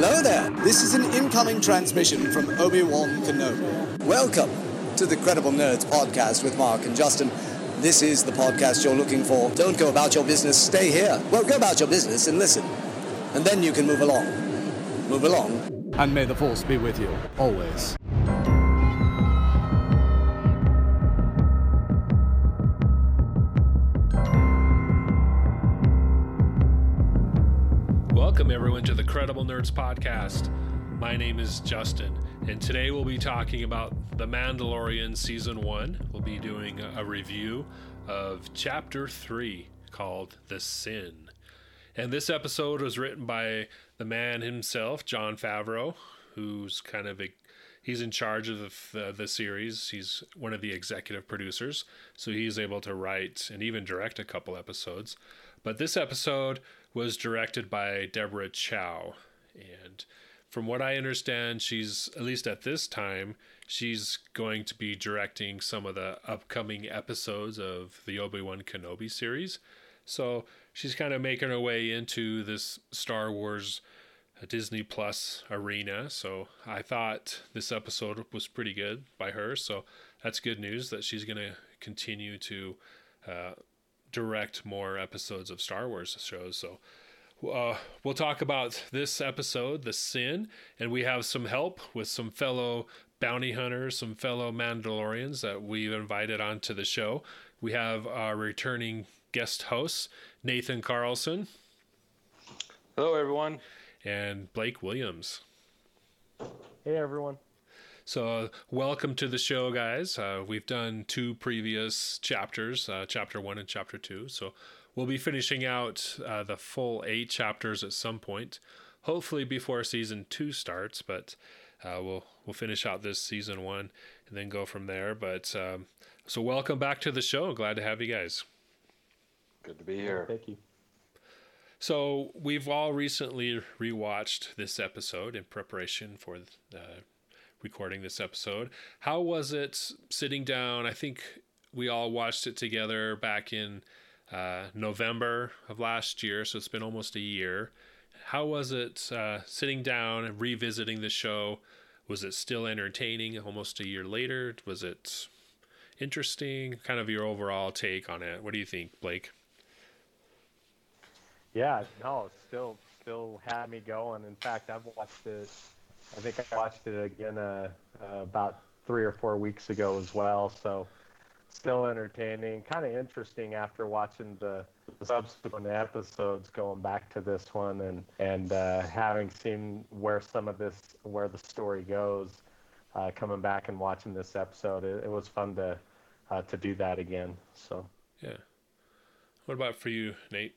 Hello there. This is an incoming transmission from Obi-Wan Kenobi. Welcome to the Credible Nerds podcast with Mark and Justin. This is the podcast you're looking for. Don't go about your business, stay here. Well, go about your business and listen. And then you can move along. Move along. And may the force be with you, always. Everyone, to the Credible Nerds Podcast. My name is Justin, and today we'll be talking about The Mandalorian Season 1. We'll be doing a, review of Chapter 3 called The Sin. And this episode was written by the man himself, Jon Favreau, who's kind of a he's in charge of the, the, series. He's one of the executive producers, so he's able to write and even direct a couple episodes. But this episode was directed by Deborah Chow. And from what I understand, she's, at least at this time, she's going to be directing some of the upcoming episodes of the Obi Wan Kenobi series. So she's kind of making her way into this Star Wars uh, Disney Plus arena. So I thought this episode was pretty good by her. So that's good news that she's going to continue to uh, direct more episodes of Star Wars shows. So uh, we'll talk about this episode, The Sin, and we have some help with some fellow bounty hunters, some fellow Mandalorians that we've invited onto the show. We have our returning guest host, Nathan Carlson. Hello, everyone. And Blake Williams. Hey, everyone. So, welcome to the show, guys. Uh, we've done two previous chapters, uh, chapter one and chapter two. So, we'll be finishing out uh, the full eight chapters at some point, hopefully before season two starts. But uh, we'll we'll finish out this season one and then go from there. But um, so, welcome back to the show. Glad to have you guys. Good to be here. Thank you. So, we've all recently rewatched this episode in preparation for uh, recording this episode. How was it sitting down? I think we all watched it together back in uh, November of last year, so it's been almost a year. How was it uh, sitting down and revisiting the show? Was it still entertaining almost a year later? Was it interesting? Kind of your overall take on it. What do you think, Blake? Yeah, no, still still had me going. In fact, I've watched it I think I watched it again uh, uh, about three or four weeks ago as well. So still entertaining, kind of interesting after watching the, the, subsequent episodes, going back to this one and and uh, having seen where some of this where the story goes. Uh, coming back and watching this episode, it, it was fun to uh, to do that again. So yeah. What about for you, Nate?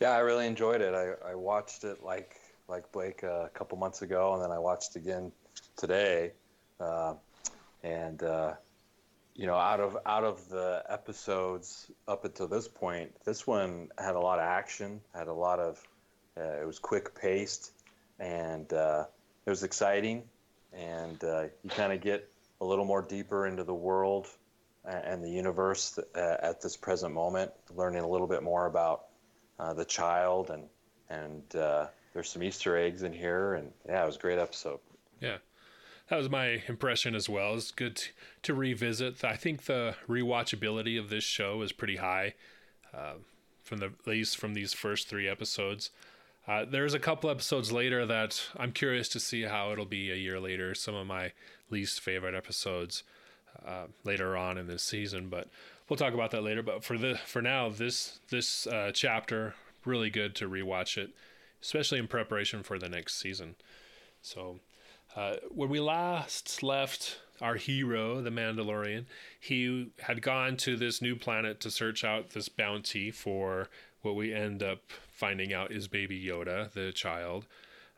Yeah, I really enjoyed it. I, I watched it like like Blake uh, a couple months ago, and then I watched again today. Uh, and uh, you know, out of out of the episodes up until this point, this one had a lot of action, had a lot of. Uh, it was quick paced, and uh, it was exciting, and uh, you kind of get a little more deeper into the world and the universe at this present moment, learning a little bit more about the child and and there's some Easter eggs in here, and yeah, it was a great episode. Yeah, that was my impression as well. It's good to, to, revisit. I think the rewatchability of this show is pretty high, uh, from the at least from these first three episodes. Uh, there's a couple episodes later that I'm curious to see how it'll be a year later. Some of my least favorite episodes uh, later on in this season, but we'll talk about that later. But for the for now, this this uh, chapter really good to rewatch it especially in preparation for the next season. So, uh, when we last left our hero, the Mandalorian, he had gone to this new planet to search out this bounty for what we end up finding out is Baby Yoda, the child.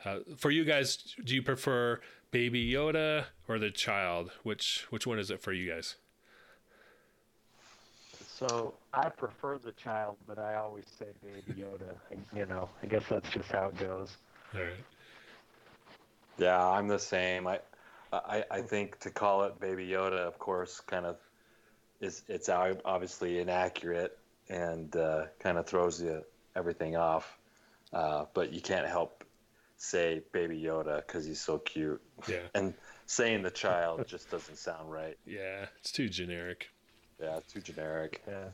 Uh, for you guys, do you prefer Baby Yoda or the child? Which which one is it for you guys? So I prefer the child, but I always say Baby Yoda. you know, I guess that's just how it goes. All right. Yeah, I'm the same. I, I, I think to call it Baby Yoda, of course, kind of is it's obviously inaccurate and uh, kind of throws you everything off. Uh, but you can't help say Baby Yoda because he's so cute. Yeah. And saying the child just doesn't sound right. Yeah, it's too generic. Yeah, too generic. Yeah.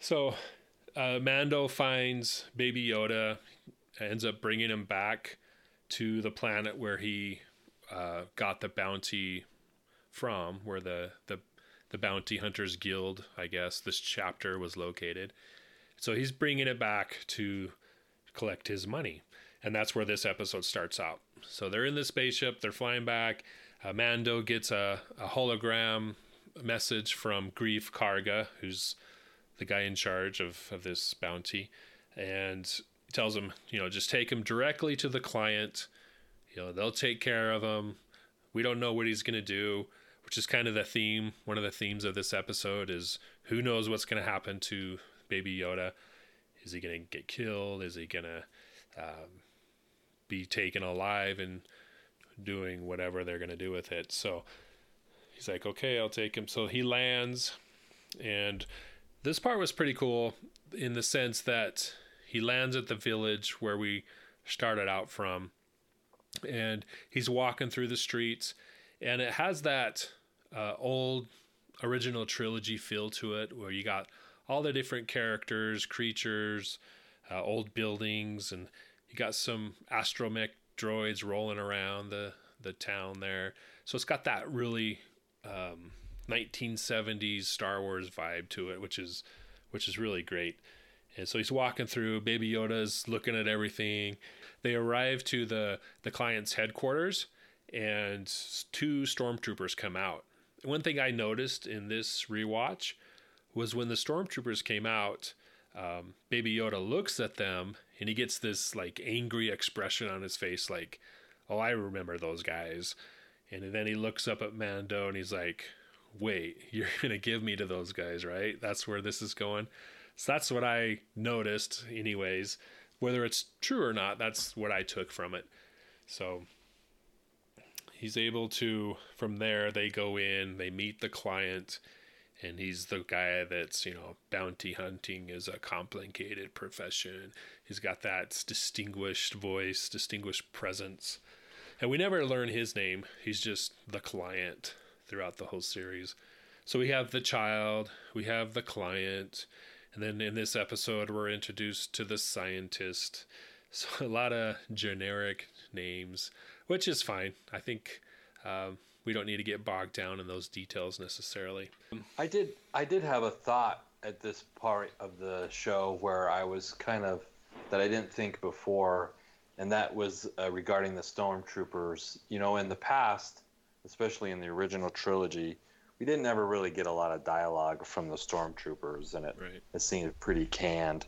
So, uh, Mando finds Baby Yoda, ends up bringing him back to the planet where he uh, got the bounty from, where the, the the bounty hunters guild, I guess, this chapter was located. So he's bringing it back to collect his money, and that's where this episode starts out. So they're in the spaceship, they're flying back. Uh, Mando gets a, a hologram message from Greef Karga, who's the guy in charge of, of this bounty, and tells him, you know, just take him directly to the client. You know, they'll take care of him. We don't know what he's going to do, which is kind of the theme. One of the themes of this episode is who knows what's going to happen to Baby Yoda. Is he going to get killed? Is he going to um, be taken alive and doing whatever they're going to do with it? So he's like, okay, I'll take him. So he lands, and this part was pretty cool in the sense that he lands at the village where we started out from, and he's walking through the streets, and it has that uh, old original trilogy feel to it, where you got all the different characters, creatures, uh, old buildings, and you got some astromech droids rolling around the the town there. So it's got that really um, 1970s Star Wars vibe to it, which is which is really great. And so he's walking through. Baby Yoda's looking at everything. They arrive to the the client's headquarters, and two stormtroopers come out. One thing I noticed in this rewatch was when the stormtroopers came out. Um, Baby Yoda looks at them and he gets this like angry expression on his face, like, "Oh, I remember those guys." And then he looks up at Mando and he's like, wait, you're going to give me to those guys, right? That's where this is going. So that's what I noticed, anyways. Whether it's true or not, that's what I took from it. So he's able to, from there, they go in, they meet the client, and he's the guy that's, you know, bounty hunting is a complicated profession. He's got that distinguished voice, distinguished presence. And we never learn his name. He's just the client throughout the whole series. So we have the child, we have the client, and then in this episode we're introduced to the scientist. So a lot of generic names, which is fine. I think um, we don't need to get bogged down in those details necessarily. I did I did have a thought at this part of the show where I was kind of that I didn't think before, and that was uh, regarding the stormtroopers. You know, in the past, especially in the original trilogy, we didn't ever really get a lot of dialogue from the stormtroopers, and it Right. it seemed pretty canned.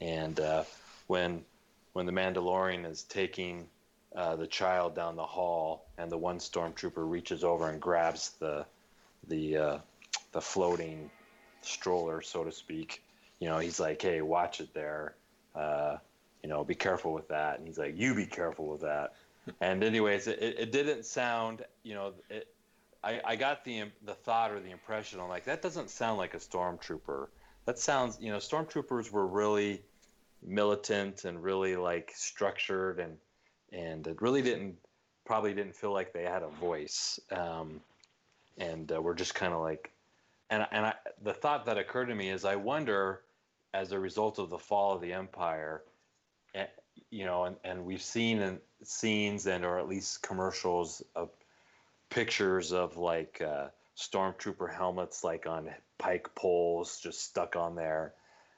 And uh, when when the Mandalorian is taking uh, the child down the hall, and the one stormtrooper reaches over and grabs the the uh, the floating stroller, so to speak. You know, he's like, "Hey, watch it there. Uh, you know, be careful with that." And he's like, "You be careful with that." and anyways, it, it, didn't sound. You know, it. I, I got the the thought or the impression. I'm like, that doesn't sound like a stormtrooper. That sounds. You know, stormtroopers were really militant and really like structured and and it really didn't probably didn't feel like they had a voice um, and uh, we're just kind of like and and I, the thought that occurred to me is I wonder as a result of the fall of the empire you know and, and we've seen in scenes and or at least commercials of pictures of like uh, stormtrooper helmets like on pike poles just stuck on there.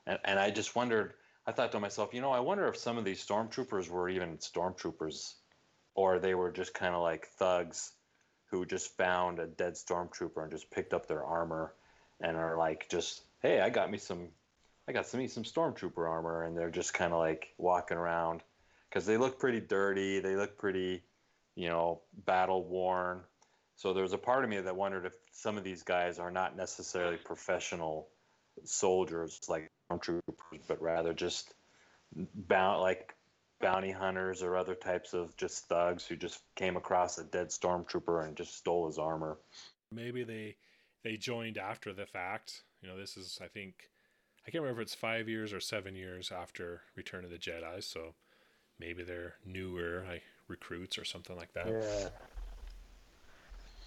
And, and I just wondered I thought to myself, you know, I wonder if some of these stormtroopers were even stormtroopers, or they were just kind of like thugs who just found a dead stormtrooper and just picked up their armor and are like, just hey, I got me some, I got some some stormtrooper armor, and they're just kind of like walking around because they look pretty dirty, they look pretty, you know, battle worn. So there's a part of me that wondered if some of these guys are not necessarily professional soldiers like stormtroopers, but rather just bound like bounty hunters or other types of just thugs who just came across a dead stormtrooper and just stole his armor. Maybe they they joined after the fact. You know, this is I think I can't remember if it's five years or seven years after Return of the Jedi. So maybe they're newer like recruits or something like that. Yeah.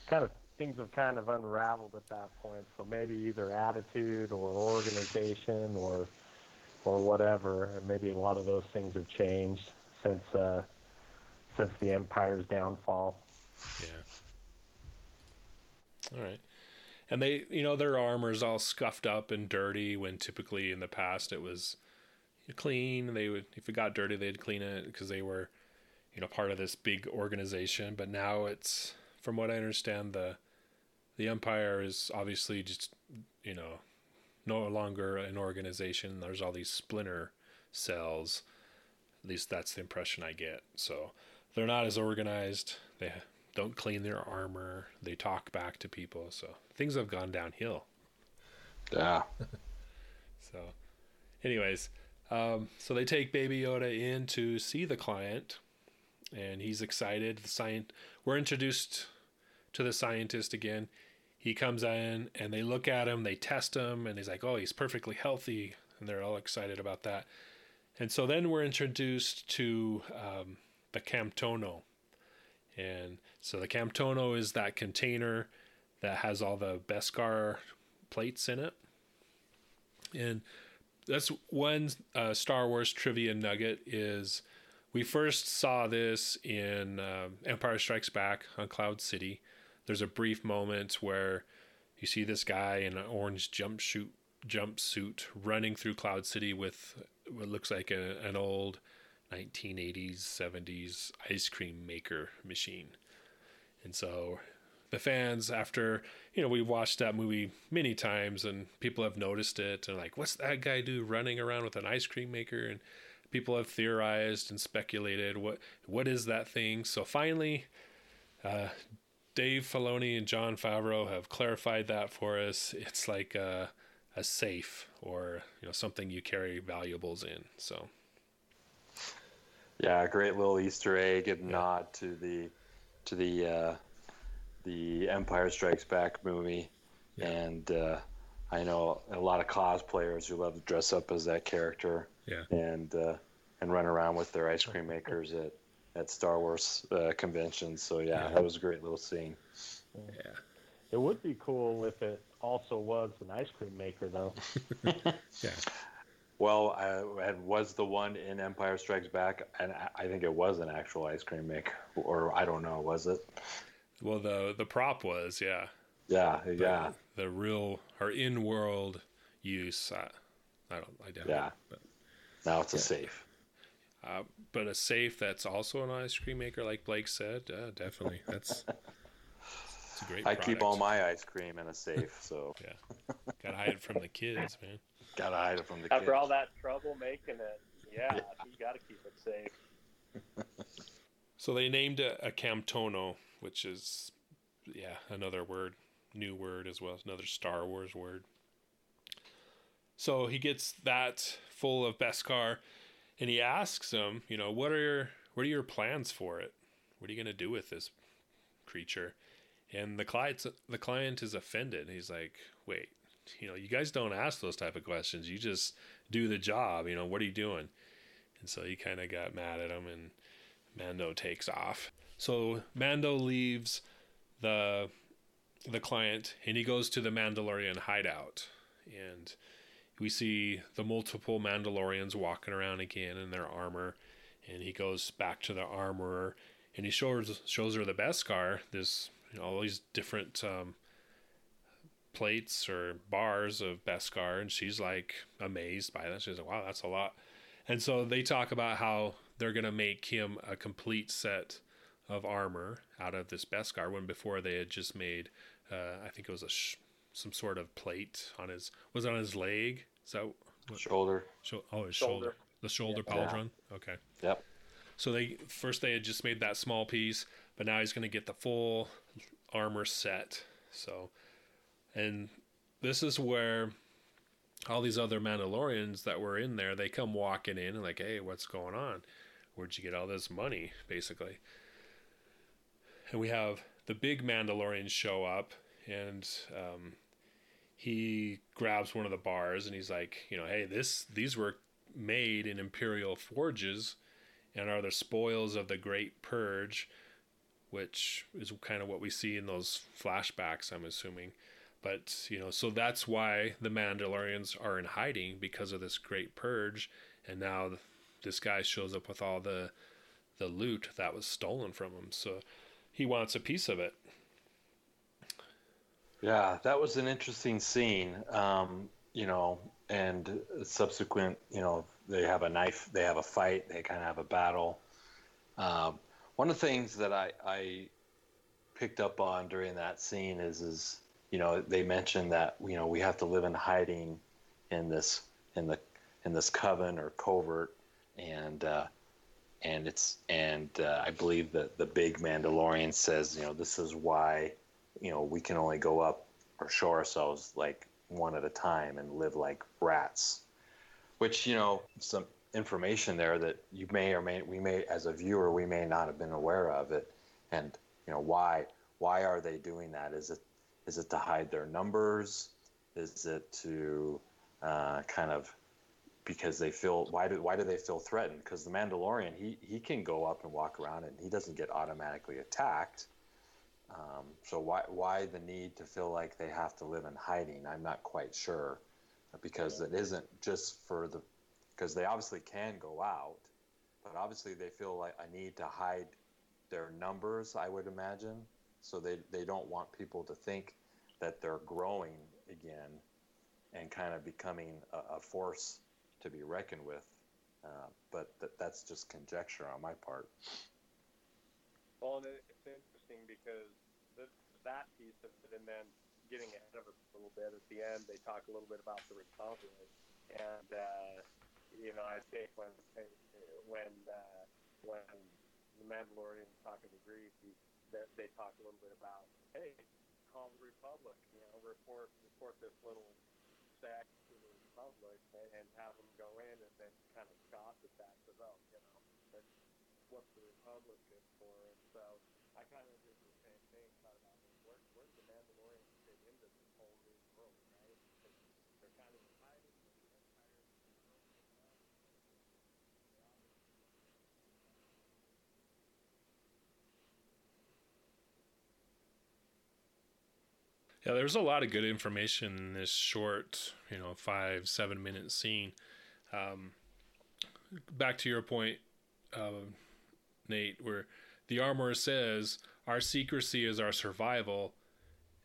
Kind of things have kind of unraveled at that point. So maybe either attitude or organization or or whatever, and maybe a lot of those things have changed since uh, since the empire's downfall. Yeah. All right. And they, you know, their armor's all scuffed up and dirty when typically in the past it was clean. They would, if it got dirty, they'd clean it because they were, you know, part of this big organization. But now it's, from what I understand, the the Empire is obviously just, you know, no longer an organization. There's all these splinter cells. At least that's the impression I get. So they're not as organized. They don't clean their armor. They talk back to people. So things have gone downhill. Yeah. so, anyways, um, so they take Baby Yoda in to see the client, and he's excited. The science we're introduced to the scientist again. He comes in and they look at him, they test him, and he's like, "Oh, he's perfectly healthy," and they're all excited about that. And so then we're introduced to um, the Camtono, and so the Camtono is that container that has all the Beskar plates in it, and that's one uh, Star Wars trivia nugget is we first saw this in uh, Empire Strikes Back on Cloud City. There's a brief moment where you see this guy in an orange jumpsuit jumpsuit running through Cloud City with what looks like a, an old 1980s 70s ice cream maker machine. And so the fans after you know we watched that movie many times and people have noticed it and like what's that guy do running around with an ice cream maker and people have theorized and speculated what what is that thing so finally uh, Dave Filoni and Jon Favreau have clarified that for us. It's like a, a safe or you know something you carry valuables in. So yeah, great little Easter egg and yeah. nod to the to the uh, the Empire Strikes Back movie, yeah. and uh, I know a lot of cosplayers who love to dress up as that character. Yeah. and uh, and run around with their ice cream makers at at Star Wars uh, conventions. So yeah, yeah, that was a great little scene. Yeah. It would be cool if it also was an ice cream maker, though. yeah. Well, I, it was the one in Empire Strikes Back, and I think it was an actual ice cream maker, or I don't know, was it? Well, the the prop was, yeah. Yeah, yeah. The, real or in world use, I, I don't, I doubt yeah. It, but now it's yeah. a safe. Uh, but a safe that's also an ice cream maker, like Blake said, uh, definitely. That's, that's a great. I keep all my ice cream in a safe, so yeah, gotta hide it from the kids, man. Gotta hide it from the After kids. After all that trouble making it, yeah, yeah. you gotta keep it safe. so they named a, a Camtono, which is, yeah, another word, new word as well, another Star Wars word. So he gets that full of Beskar and he asks him, you know, what are your what are your plans for it? What are you going to do with this creature? And the client the client is offended. He's like, "Wait, you know, you guys don't ask those type of questions. You just do the job. You know, what are you doing?" And so he kind of got mad at him, and Mando takes off. So Mando leaves the the client, and he goes to the Mandalorian hideout, and we see the multiple Mandalorians walking around again in their armor, and he goes back to the armorer and he shows shows her the Beskar, this you know, all these different um, plates or bars of Beskar, and she's like amazed by that. She's like, "Wow, that's a lot." And so they talk about how they're gonna make him a complete set of armor out of this Beskar. When before they had just made, uh, I think it was a sh- some sort of plate on his was it on his leg. So shoulder. oh, his shoulder. shoulder. The shoulder yeah. pauldron. Okay. Yep. So they first they had just made that small piece, but now he's going to get the full armor set. So, and this is where all these other Mandalorians that were in there, they come walking in and like, hey, what's going on? Where'd you get all this money? Basically. And we have the big Mandalorian show up, and um, he grabs one of the bars and he's like, you know, hey, this these were made in imperial forges, and are the spoils of the great purge, which is kind of what we see in those flashbacks, I'm assuming. But, you know, so that's why the Mandalorians are in hiding because of this great purge. And now this guy shows up with all the the loot that was stolen from him. So he wants a piece of it. Yeah, that was an interesting scene. Um, you know, and subsequent, you know, they have a knife, they have a fight, they kind of have a battle. Um, one of the things that I, I picked up on during that scene is, is you know, they mentioned that you know we have to live in hiding in this in the in this coven or covert, and uh, and it's and uh, I believe that the big Mandalorian says, you know, this is why, you know, we can only go up or show ourselves like one at a time and live like rats, which you know some information there that you may or may we may as a viewer we may not have been aware of it, and you know why why are they doing that? Is it is it to hide their numbers? Is it to uh, kind of because they feel why do why do they feel threatened? Because the Mandalorian he he can go up and walk around and he doesn't get automatically attacked. Um, so why why the need to feel like they have to live in hiding? I'm not quite sure, because it isn't just for the because they obviously can go out, but obviously they feel like a need to hide their numbers. I would imagine so they they don't want people to think that they're growing again and kind of becoming a, a force to be reckoned with. Uh, but th- that's just conjecture on my part. Well, it's interesting because that piece of it, and then getting ahead of it a little bit at the end, they talk a little bit about the Republic, and uh, you know, I think when when uh, when the Mandalorian is talking to Greef, he, they, they talk a little bit about, hey, call the Republic, you know, report report this little sect to the Republic, and, and have them go in, and then kind of scoff at that, because oh, you know, that's what the Republic is for, and so I kind of did the same thing, thought about where where's the Mandalorian fit into this whole new world, right? Because they're kind of hiding. Yeah, there's a lot of good information in this short, you know, five, seven minute scene. Um, back to your point, uh, Nate, where the armorer says our secrecy is our survival,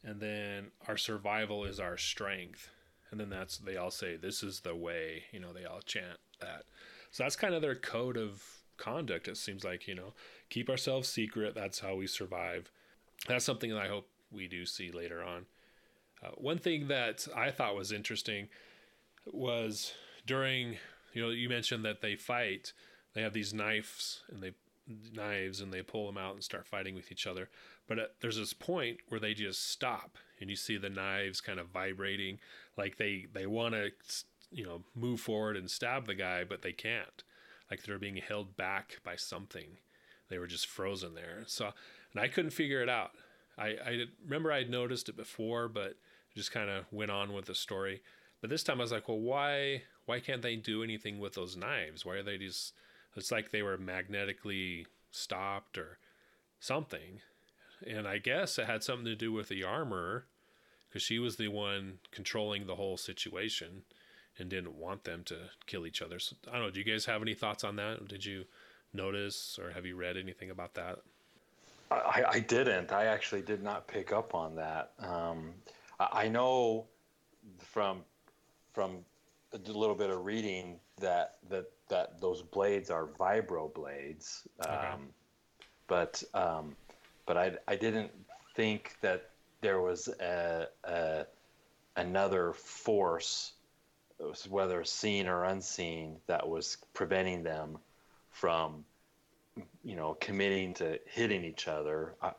and then our survival is our strength. And then that's, they all say, this is the way, you know, they all chant that. So that's kind of their code of conduct, it seems like, you know, keep ourselves secret. That's how we survive. That's something that I hope we do see later on. Uh, one thing that I thought was interesting was during, you know, you mentioned that they fight, they have these knives and they knives and they pull them out and start fighting with each other. But uh, there's this point where they just stop and you see the knives kind of vibrating like they they want to you know move forward and stab the guy but they can't. Like they're being held back by something. They were just frozen there. So and I couldn't figure it out. I, I remember I'd noticed it before, but just kind of went on with the story. But this time I was like, well, why why can't they do anything with those knives? Why are they just? It's like they were magnetically stopped or something. And I guess it had something to do with the armor, because she was the one controlling the whole situation and didn't want them to kill each other. So, I don't know. Do you guys have any thoughts on that? Did you notice or have you read anything about that? I, I didn't. I actually did not pick up on that. Um, I, I know from from a little bit of reading that that that those blades are vibro blades, um, okay. but um, but I I didn't think that there was a, a another force, whether seen or unseen, that was preventing them from you know, committing to hitting each other. I,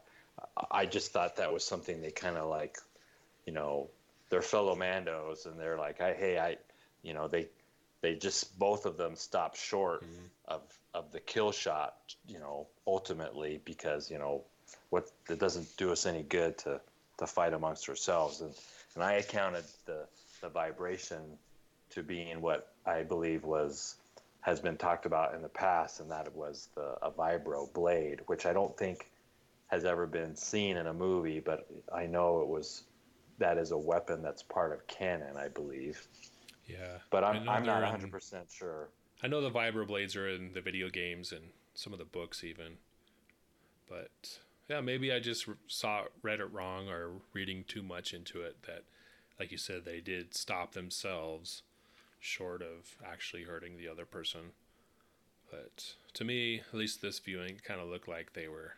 I just thought that was something they kind of like, you know, they're fellow Mandos, and they're like, I, hey, I, you know, they, they just both of them stopped short mm-hmm. of of the kill shot, you know, ultimately because you know, what it doesn't do us any good to to fight amongst ourselves, and and I accounted the the vibration to being what I believe was has been talked about in the past, and that it was the a vibro blade, which I don't think has ever been seen in a movie, but I know it was that is a weapon that's part of canon, I believe. Yeah, but I'm I'm not 100 percent sure. I know the vibro blades are in the video games and some of the books even, but yeah, maybe I just saw read it wrong or reading too much into it. That, like you said, they did stop themselves, short of actually hurting the other person. But to me, at least this viewing, kind of looked like they were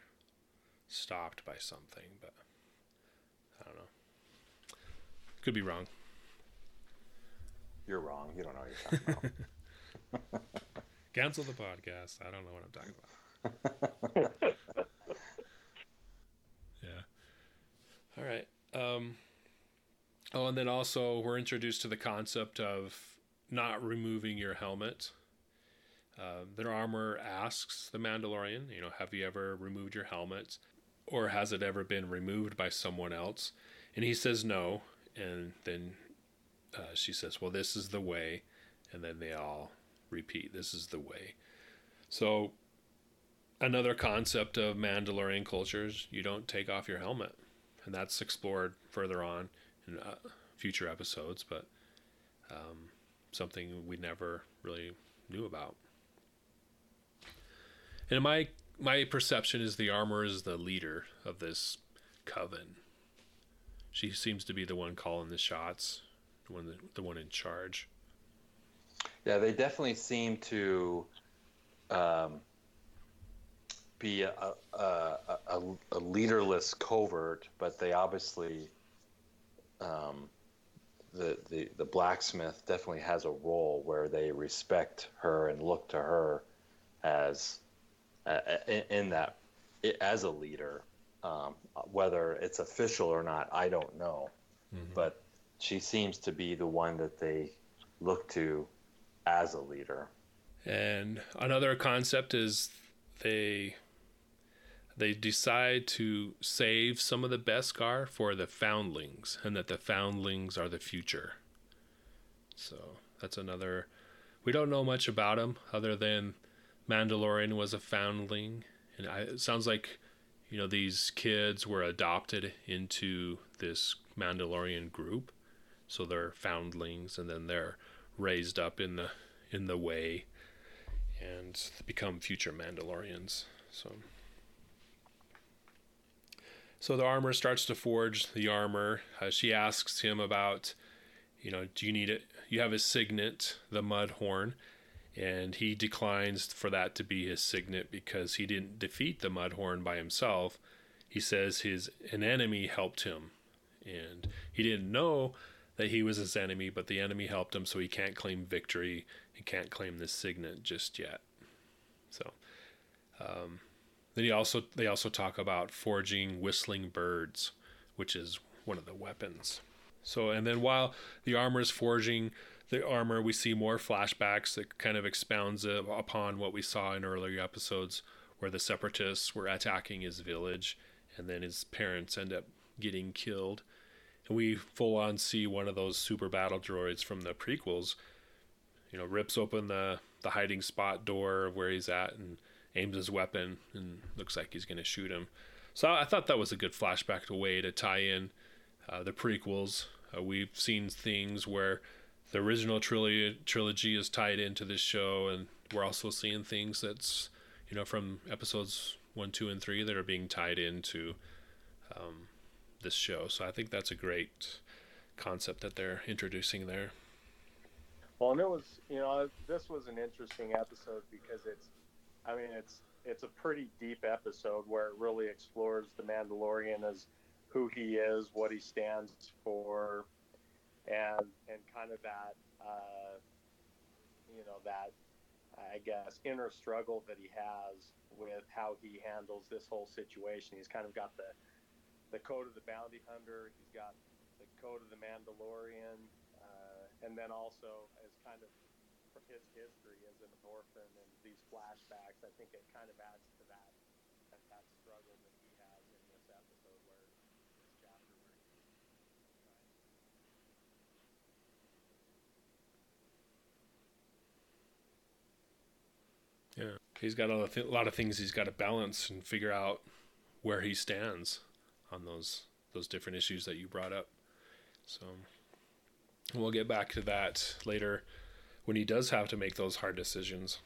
stopped by something. But I don't know. Could be wrong. You're wrong. You don't know what you're talking about. Cancel the podcast. I don't know what I'm talking about. yeah. All right. Um, oh, and then also we're introduced to the concept of not removing your helmet. Uh, their armor asks the Mandalorian, you know, have you ever removed your helmet? Or has it ever been removed by someone else? And he says no. And then uh, she says, well, this is the way. And then they all repeat, this is the way. So, another concept of Mandalorian cultures, you don't take off your helmet. And that's explored further on in uh, future episodes, but um, something we never really knew about. And my my perception is the armor is the leader of this coven. She seems to be the one calling the shots, the one the one in charge. Yeah, they definitely seem to um, be a, a, a, a, leaderless covert, but they obviously, um, the, the, the blacksmith definitely has a role where they respect her and look to her as uh, in, in, that as a leader. Um, whether it's official or not, I don't know, mm-hmm. but she seems to be the one that they look to as a leader. And another concept is they they decide to save some of the Beskar for the foundlings, and that the foundlings are the future. So that's another. We don't know much about him other than Mandalorian was a foundling, and I, it sounds like you know these kids were adopted into this Mandalorian group, so they're foundlings, and then they're raised up in the in the way and become future Mandalorians. So so the armor starts to forge the armor. Uh, she asks him about, you know, do you need it? You have his signet, the Mudhorn, and he declines for that to be his signet because he didn't defeat the Mudhorn by himself. He says his an enemy helped him, and he didn't know that he was his enemy, but the enemy helped him, so he can't claim victory He can't claim this signet just yet. So, um, then he also they also talk about forging whistling birds, which is one of the weapons. So, and then while the armor is forging the armor, we see more flashbacks that kind of expounds upon what we saw in earlier episodes, where the separatists were attacking his village, and then his parents end up getting killed and we full on see one of those super battle droids from the prequels you know rips open the the hiding spot door of where he's at and aims his weapon and looks like he's going to shoot him so i thought that was a good flashback to way to tie in uh, the prequels uh, we've seen things where the original trilogy trilogy is tied into this show and we're also seeing things that's you know from episodes one two and three that are being tied into um, this show. So I think that's a great concept that they're introducing there. Well, and it was, you know, this was an interesting episode because it's, I mean, it's it's a pretty deep episode where it really explores the Mandalorian as who he is, what he stands for, and and kind of that, uh, you know, that I guess inner struggle that he has with how he handles this whole situation. He's kind of got the the code of the bounty hunter. He's got the code of the Mandalorian, uh, and then also as kind of his history as an orphan and these flashbacks. I think it kind of adds to that that, that struggle that he has in this episode where this chapter where he. he's got a lot of things he's got to balance and figure out where he stands on those those different issues that you brought up. So we'll get back to that later when he does have to make those hard decisions.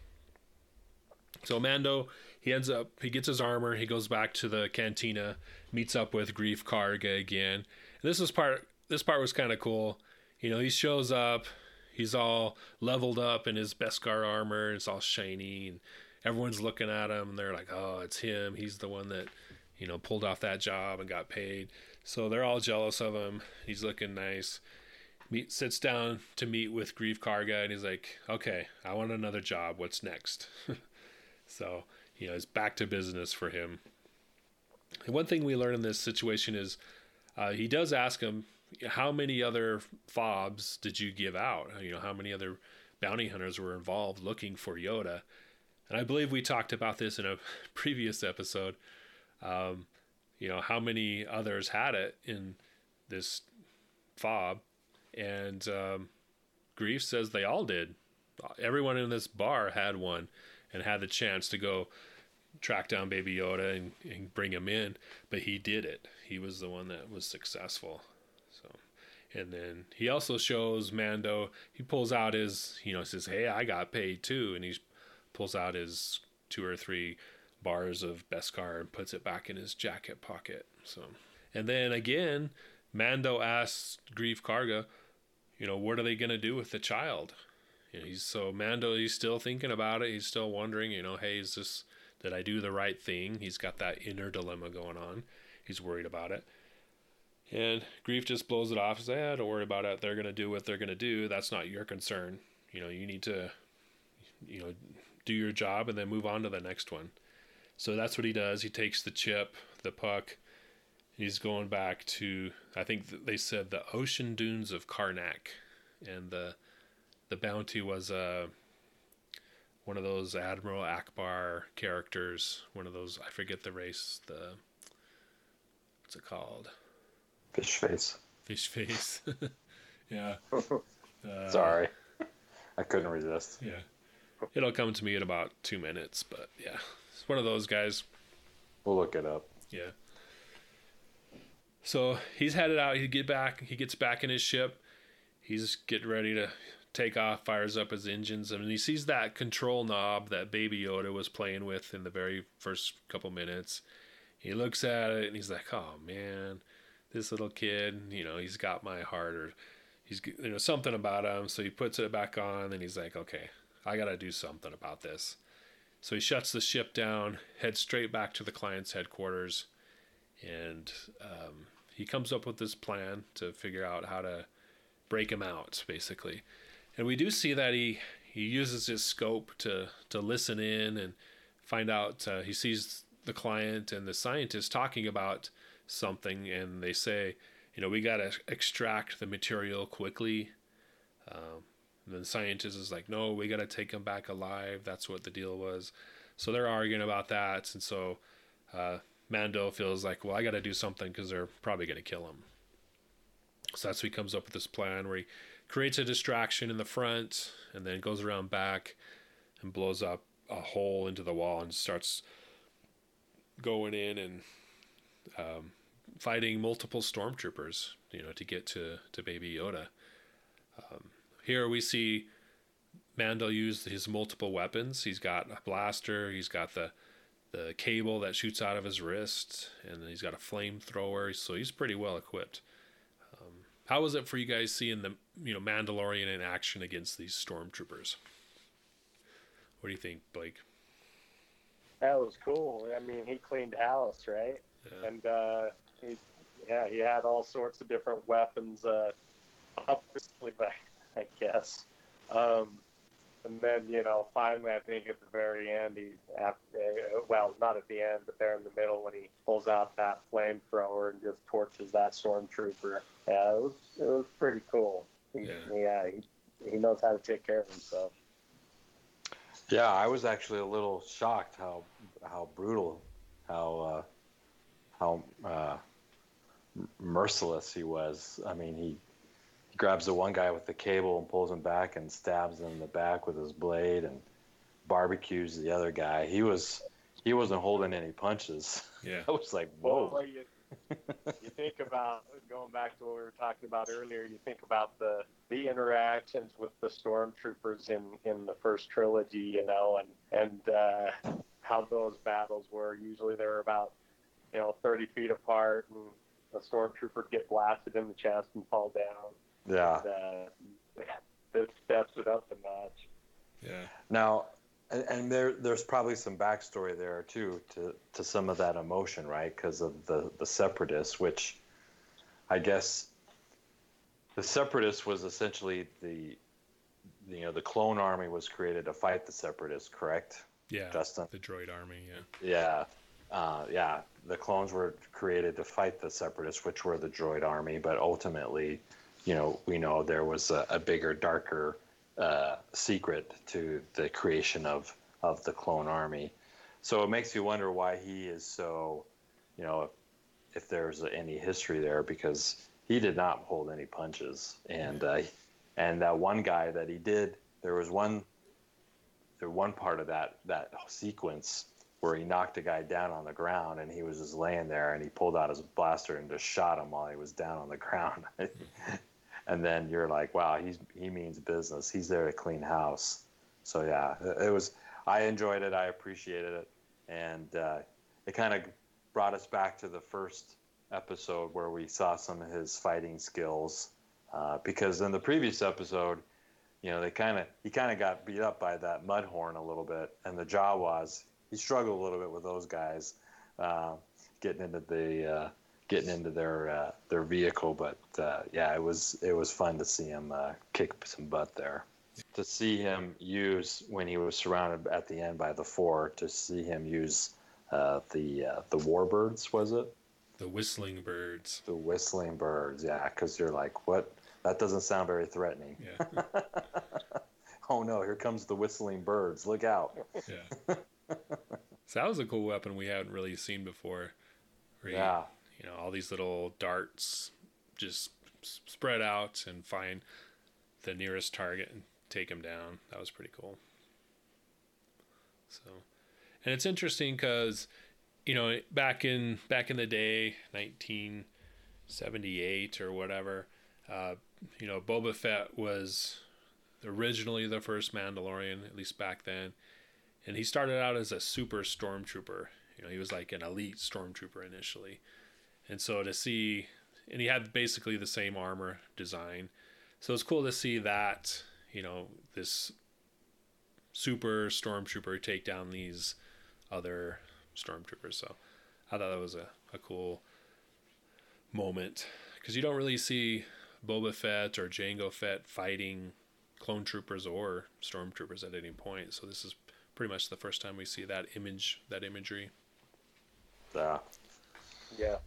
So Mando, he ends up, he gets his armor, he goes back to the cantina, meets up with Greef Karga again. And this was part, this part was kind of cool. You know, he shows up, he's all leveled up in his Beskar armor, it's all shiny, and everyone's looking at him, and they're like, "Oh, it's him. He's the one that, you know, pulled off that job and got paid." So they're all jealous of him. He's looking nice. Meet sits down to meet with Greef Karga, and he's like, "Okay, I want another job. What's next?" so you know, it's back to business for him. And one thing we learn in this situation is uh, he does ask him, "How many other fobs did you give out? You know, how many other bounty hunters were involved looking for Yoda?" And I believe we talked about this in a previous episode. Um, you know, how many others had it in this fob. And um, Greef says they all did. Everyone in this bar had one and had the chance to go track down Baby Yoda and, and bring him in, but he did it. He was the one that was successful. So, and then he also shows Mando. He pulls out his, you know, says, "Hey, I got paid too," and he pulls out his two or three bars of Beskar and puts it back in his jacket pocket. So, and then again, Mando asks Greef Karga, you know, what are they going to do with the child? You know, he's so Mando. He's still thinking about it. He's still wondering, you know, hey, is this did I do the right thing? He's got that inner dilemma going on. He's worried about it. And Greef just blows it off. Says, "Yeah, don't worry about it. They're gonna do what they're gonna do. That's not your concern. You know, you need to, you know, do your job and then move on to the next one." So that's what he does. He takes the chip, the puck. He's going back to I think they said the ocean dunes of Karnak, and the the bounty was uh, one of those Admiral Ackbar characters. One of those I forget the race. The what's it called? Fish face. Fish face. yeah. Uh, Sorry, I couldn't resist. Yeah. It'll come to me in about two minutes, but yeah, it's one of those guys. We'll look it up. Yeah. So he's headed out. He get back. He gets back in his ship. He's getting ready to take off. Fires up his engines, and he sees that control knob that Baby Yoda was playing with in the very first couple minutes. He looks at it and he's like, "Oh man, this little kid. You know, he's got my heart, or he's you know something about him." So he puts it back on, and he's like, "Okay, I got to do something about this." So he shuts the ship down, heads straight back to the client's headquarters, and um, he comes up with this plan to figure out how to break him out, basically. And we do see that he he uses his scope to to listen in and find out. Uh, he sees the client and the scientist talking about something, and they say, you know, we got to extract the material quickly. Um, and the scientist is like, no, we got to take him back alive. That's what the deal was. So they're arguing about that. And so uh, Mando feels like, well, I got to do something because they're probably going to kill him. So that's he comes up with this plan where he creates a distraction in the front and then goes around back and blows up a hole into the wall and starts going in and um, fighting multiple stormtroopers, you know, to get to, to Baby Yoda. Um, here we see Mando use his multiple weapons. He's got a blaster. He's got the the cable that shoots out of his wrist, and he's got a flamethrower. So he's pretty well equipped. Um, how was it for you guys seeing the you know Mandalorian in action against these stormtroopers? What do you think, Blake? That was cool. I mean, he cleaned house, right? Yeah. And uh, he, yeah, he had all sorts of different weapons uh, up his sleeve. I guess. Um, and then, you know, finally, I think at the very end, he, after, uh, well, not at the end, but there in the middle when he pulls out that flamethrower and just torches that stormtrooper. Yeah, it was it was pretty cool. He, yeah, yeah he, he knows how to take care of himself. Yeah, I was actually a little shocked how how brutal, how uh, how uh, merciless he was. I mean, he grabs the one guy with the cable and pulls him back and stabs him in the back with his blade and barbecues the other guy. He was he wasn't holding any punches. Yeah. I was like, whoa. Well, you, you think about going back to what we were talking about earlier. You think about the the interactions with the stormtroopers in in the first trilogy, you know, and and uh, how those battles were. Usually they were about you know 30 feet apart, and the stormtrooper get blasted in the chest and fall down. Yeah. And, uh, this steps it up a notch. Yeah. Now, and, and there there's probably some backstory there too to to some of that emotion, right? Because of the the separatists, which I guess the separatists was essentially the you know the clone army was created to fight the separatists, correct? Yeah. Justin. The droid army. Yeah. Yeah, uh, yeah. The clones were created to fight the separatists, which were the droid army. But ultimately, you know, we know there was a, a bigger, darker uh, secret to the creation of of the clone army. So it makes you wonder why he is so, you know, if there's any history there, because he did not hold any punches, and uh, and that one guy that he did, there was one there one part of that that sequence where he knocked a guy down on the ground and he was just laying there and he pulled out his blaster and just shot him while he was down on the ground. and then you're like, wow, he's he means business. He's there to clean house. So yeah, it was. I enjoyed it. I appreciated it, and uh, it kind of brought us back to the first episode where we saw some of his fighting skills. Uh, because in the previous episode, you know, they kind of he kind of got beat up by that mudhorn a little bit, and the Jawas he struggled a little bit with those guys uh, getting into the uh, getting into their uh, their vehicle. But uh, yeah, it was it was fun to see him uh, kick some butt there. To see him use when he was surrounded at the end by the four, to see him use uh, the the warbirds, was it? The whistling birds. The whistling birds, yeah, because you're like, what? That doesn't sound very threatening. Yeah. oh no, here comes the whistling birds. Look out. Yeah. so that was a cool weapon we hadn't really seen before. Yeah. You know, all these little darts just spread out and find the nearest target and take him down. That was pretty cool. So, and it's interesting because, you know, back in back in the day, 1978 or whatever, uh, you know, Boba Fett was originally the first Mandalorian, at least back then, and he started out as a super stormtrooper. You know, he was like an elite stormtrooper initially, and so to see, and he had basically the same armor design, so it's cool to see that. You know, this super stormtrooper take down these other stormtroopers. So I thought that was a, a cool moment because you don't really see Boba Fett or Jango Fett fighting clone troopers or stormtroopers at any point. So this is pretty much the first time we see that image, that imagery. Yeah. Yeah.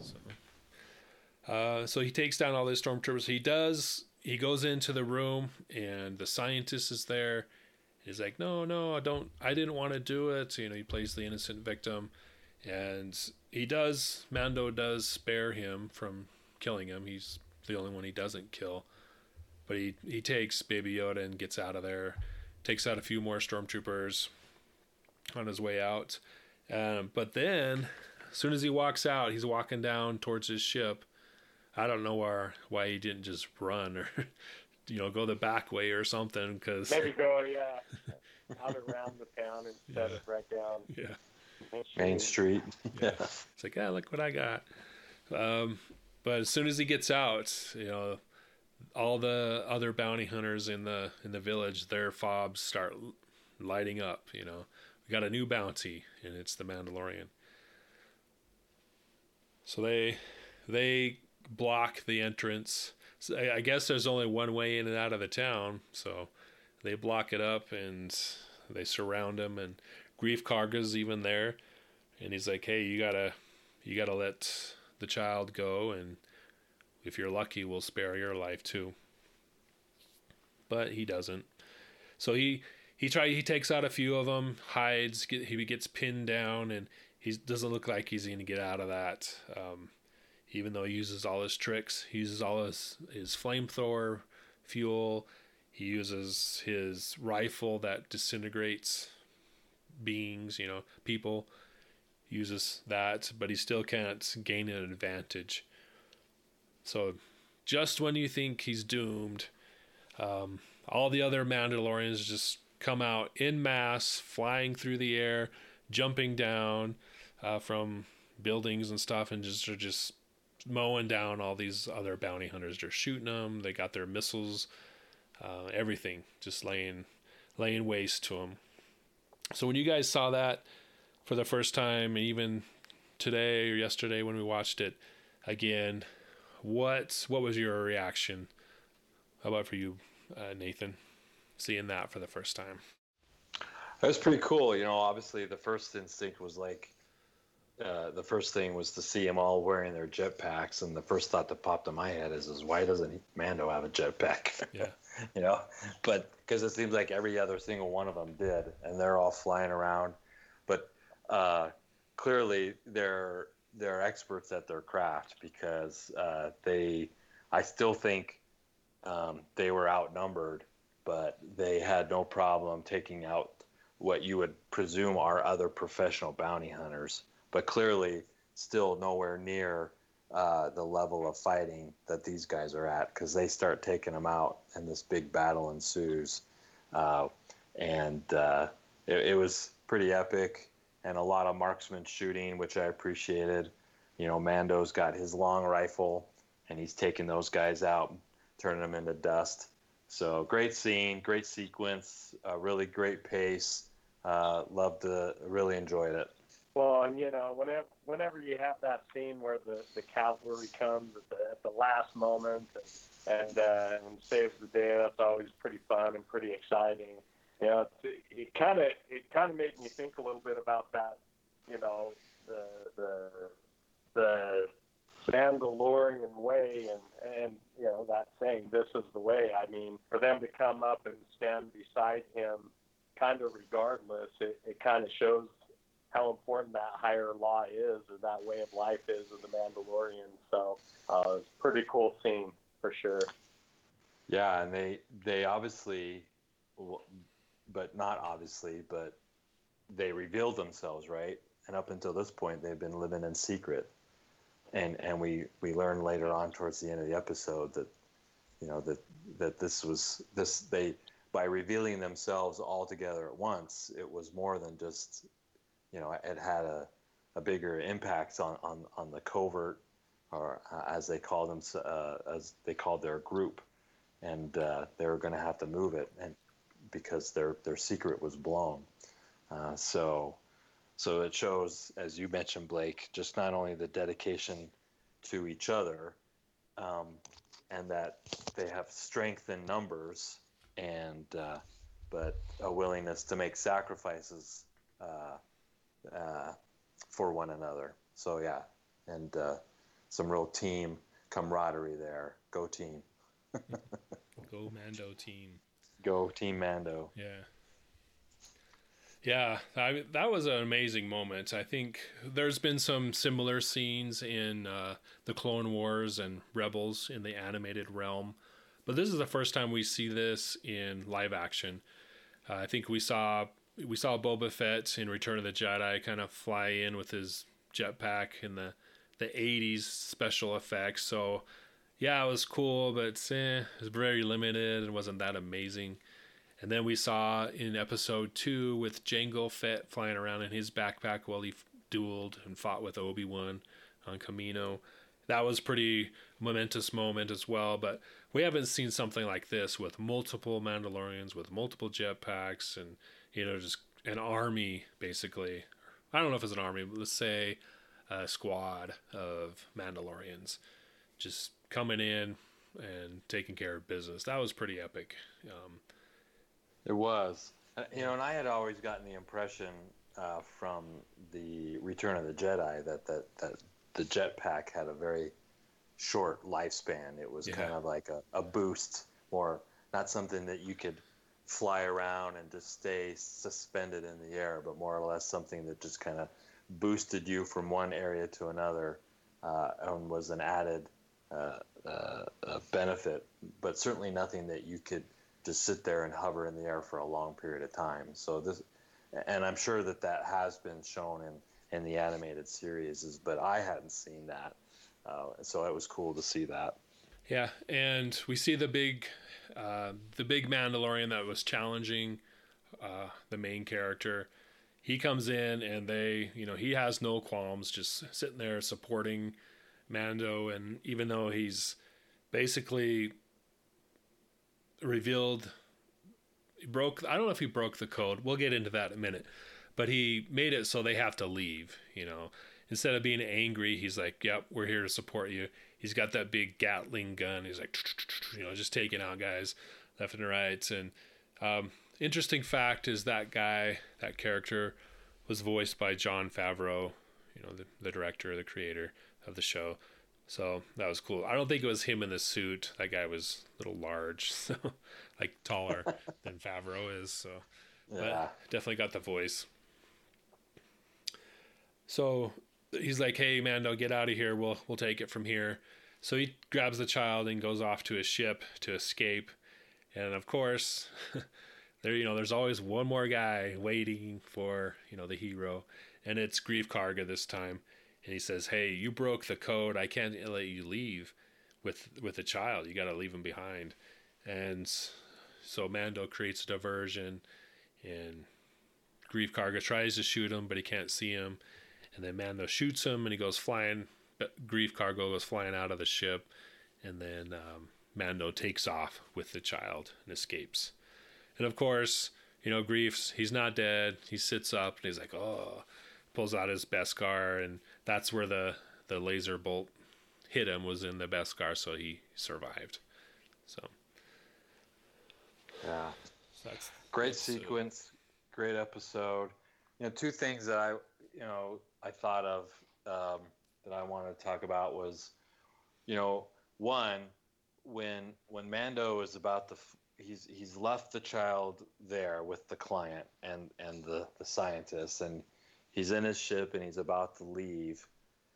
So, uh, so he takes down all these stormtroopers. He does. He goes into the room, and the scientist is there. He's like, "No, no, I don't. I didn't want to do it." You know, he plays the innocent victim, and he does. Mando does spare him from killing him. He's the only one he doesn't kill, but he he takes Baby Yoda and gets out of there. Takes out a few more stormtroopers on his way out. Um, but then, as soon as he walks out, he's walking down towards his ship. I don't know why why he didn't just run or you know go the back way or something because Maybe go, yeah, out around the town instead Yeah. of right down yeah Main Street. yeah it's like yeah look what I got. Um, but as soon as he gets out, you know all the other bounty hunters in the in the village, their fobs start lighting up. You know we got a new bounty and it's the Mandalorian. So they they block the entrance. So I guess there's only one way in and out of the town, so they block it up and they surround him. And Greef Karga's even there, and he's like, "Hey, you gotta you gotta let the child go, and if you're lucky, we'll spare your life too." But he doesn't. So he he try he takes out a few of them, hides, get, he gets pinned down, and he doesn't look like he's going to get out of that. Um, even though he uses all his tricks, he uses all his his flamethrower fuel. He uses his rifle that disintegrates beings, you know, people. Uses that, but he still can't gain an advantage. So, just when you think he's doomed, um, all the other Mandalorians just come out in mass, flying through the air, jumping down uh, from buildings and stuff, and just are just mowing down all these other bounty hunters. They're shooting them. They got their missiles, uh, everything, just laying laying waste to them. So when you guys saw that for the first time, and even today or yesterday when we watched it again, what what was your reaction? How about for you, uh, Nathan, seeing that for the first time? That was pretty cool. You know, obviously the first instinct was like, uh, the first thing was to see them all wearing their jetpacks, and the first thought that popped in my head is, is why doesn't Mando have a jetpack? Yeah. you know, but because it seems like every other single one of them did, and they're all flying around. But uh, clearly, they're they're experts at their craft because uh, they, I still think, um, they were outnumbered, but they had no problem taking out what you would presume are other professional bounty hunters, but clearly still nowhere near uh, the level of fighting that these guys are at because they start taking them out and this big battle ensues. Uh, and uh, it, it, was pretty epic and a lot of marksman shooting, which I appreciated. You know, Mando's got his long rifle and he's taking those guys out, turning them into dust. So great scene, great sequence, really great pace. Uh, loved it, really enjoyed it. Well, and you know, whenever whenever you have that scene where the, the cavalry comes at the, at the last moment and and, uh, and saves the day, that's always pretty fun and pretty exciting. You know, it kind of it kind of made me think a little bit about that. You know, the the the Mandalorian way, and and you know that saying, "This is the way." I mean, for them to come up and stand beside him, kind of regardless, it, it kind of shows how important that higher law is or that way of life is of the Mandalorian. So uh, it's a pretty cool scene for sure. Yeah, and they they obviously, but not obviously, but they revealed themselves, right? And up until this point, they've been living in secret. And and we we learn later on towards the end of the episode that, you know that that this was this they by revealing themselves all together at once, it was more than just you know, it had a, a bigger impact on, on, on the covert, or uh, as they called them, uh, as they called their group, and uh, they were going to have to move it, and because their their secret was blown. Uh, so, so it shows, as you mentioned, Blake, just not only the dedication to each other, um, and that they have strength in numbers, and uh, but a willingness to make sacrifices uh, uh, for one another. So yeah, and uh, some real team camaraderie there. Go team. Go Mando team. Go team Mando. Yeah. Yeah, I, that was an amazing moment. I think there's been some similar scenes in uh, the Clone Wars and Rebels in the animated realm, but this is the first time we see this in live action. Uh, I think we saw we saw Boba Fett in Return of the Jedi kind of fly in with his jetpack in the the 80s special effects. So yeah, it was cool, but eh, it was very limited and wasn't that amazing. And then we saw in episode two with Jango Fett flying around in his backpack while he dueled and fought with Obi Wan on Kamino. That was pretty momentous moment as well. But we haven't seen something like this with multiple Mandalorians with multiple jetpacks and you know, just an army basically. I don't know if it's an army, but let's say a squad of Mandalorians just coming in and taking care of business. That was pretty epic. Um, it was, uh, you know, and I had always gotten the impression uh, from the Return of the Jedi that that that the jetpack had a very short lifespan. It was yeah. kind of like a, a boost, or not something that you could fly around and just stay suspended in the air, but more or less something that just kind of boosted you from one area to another uh, and was an added uh, uh, benefit, but certainly nothing that you could just sit there and hover in the air for a long period of time. So this, and I'm sure that that has been shown in in the animated series, but I hadn't seen that, uh, so it was cool to see that. Yeah, and we see the big, uh, the big Mandalorian that was challenging uh, the main character. He comes in and they, you know, he has no qualms, just sitting there supporting Mando, and even though he's basically revealed broke I don't know if he broke the code. We'll get into that in a minute. But he made it so they have to leave, you know. Instead of being angry, he's like, "Yep, we're here to support you." He's got that big Gatling gun. He's like, you know, just taking out guys left and right. And um, interesting fact is that guy, that character, was voiced by Jon Favreau, you know, the, the director, the creator of the show. So that was cool. I don't think it was him in the suit. That guy was a little large, so like taller than Favreau is. So, yeah. but definitely got the voice. So he's like, "Hey, Mando, get out of here. We'll we'll take it from here." So he grabs the child and goes off to his ship to escape. And of course, there you know, there's always one more guy waiting for you know the hero, and it's Greef Karga this time and he says, "Hey, you broke the code. I can't let you leave with with the child. You got to leave him behind." And so Mando creates a diversion, and Greef Karga tries to shoot him, but he can't see him. And then Mando shoots him, and he goes flying. Greef Karga goes flying out of the ship, and then um, Mando takes off with the child and escapes. And of course, you know, Greef's he's not dead. He sits up and he's like, "Oh." Pulls out his Beskar and that's where the the laser bolt hit him was in the Beskar, so he survived. So yeah, so that's great sequence, great episode. You know, two things that I you know I thought of um, that I wanted to talk about was, you know, one when when Mando is about to he's he's left the child there with the client and and the the scientist and he's in his ship and he's about to leave,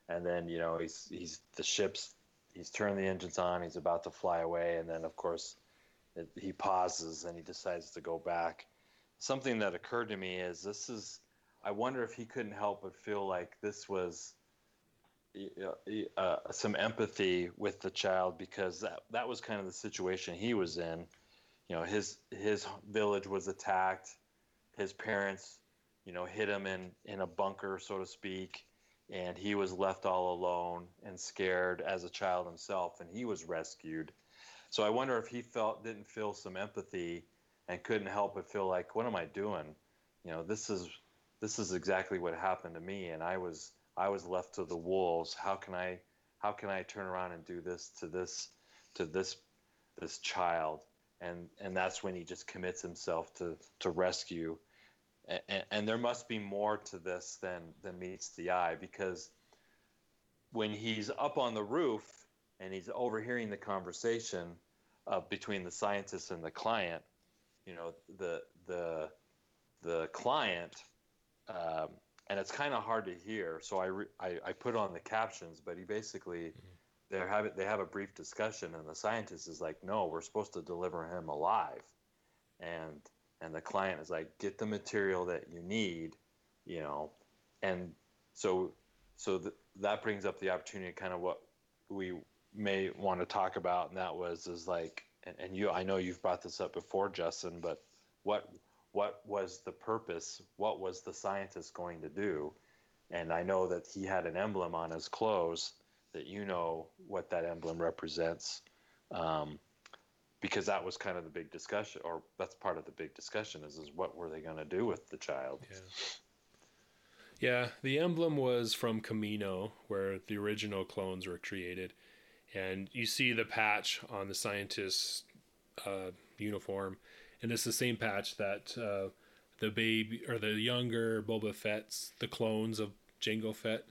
and then you know he's he's the ship's he's turned the engines on, he's about to fly away, and then of course it, he pauses and he decides to go back. Something that occurred to me is this is I wonder if he couldn't help but feel like this was uh, some empathy with the child because that that was kind of the situation he was in. You know, his his village was attacked. His parents you know, hit him in, in a bunker, so to speak, and he was left all alone and scared as a child himself, and he was rescued. So I wonder if he felt didn't feel some empathy and couldn't help but feel like, what am I doing? You know, this is this is exactly what happened to me, and I was I was left to the wolves. How can I how can I turn around and do this to this to this this child? And and that's when he just commits himself to to rescue and, and there must be more to this than than meets the eye because when he's up on the roof and he's overhearing the conversation uh, between the scientist and the client, you know, the the the client, um, and it's kind of hard to hear. So I, re- I, I put on the captions, but he basically mm-hmm. they have they have a brief discussion, and the scientist is like, "No, we're supposed to deliver him alive," and and the client is like get the material that you need you know and so so th- that brings up the opportunity kind of what we may want to talk about and that was is like and, and you i know you've brought this up before justin but what what was the purpose what was the scientist going to do and i know that he had an emblem on his clothes that you know what that emblem represents um, because that was kind of the big discussion, or that's part of the big discussion is is what were they going to do with the child? Yeah. Yeah, the emblem was from Kamino, where the original clones were created, and you see the patch on the scientist's uh, uniform, and it's the same patch that uh, the baby or the younger Boba Fett's, the clones of Jango Fett,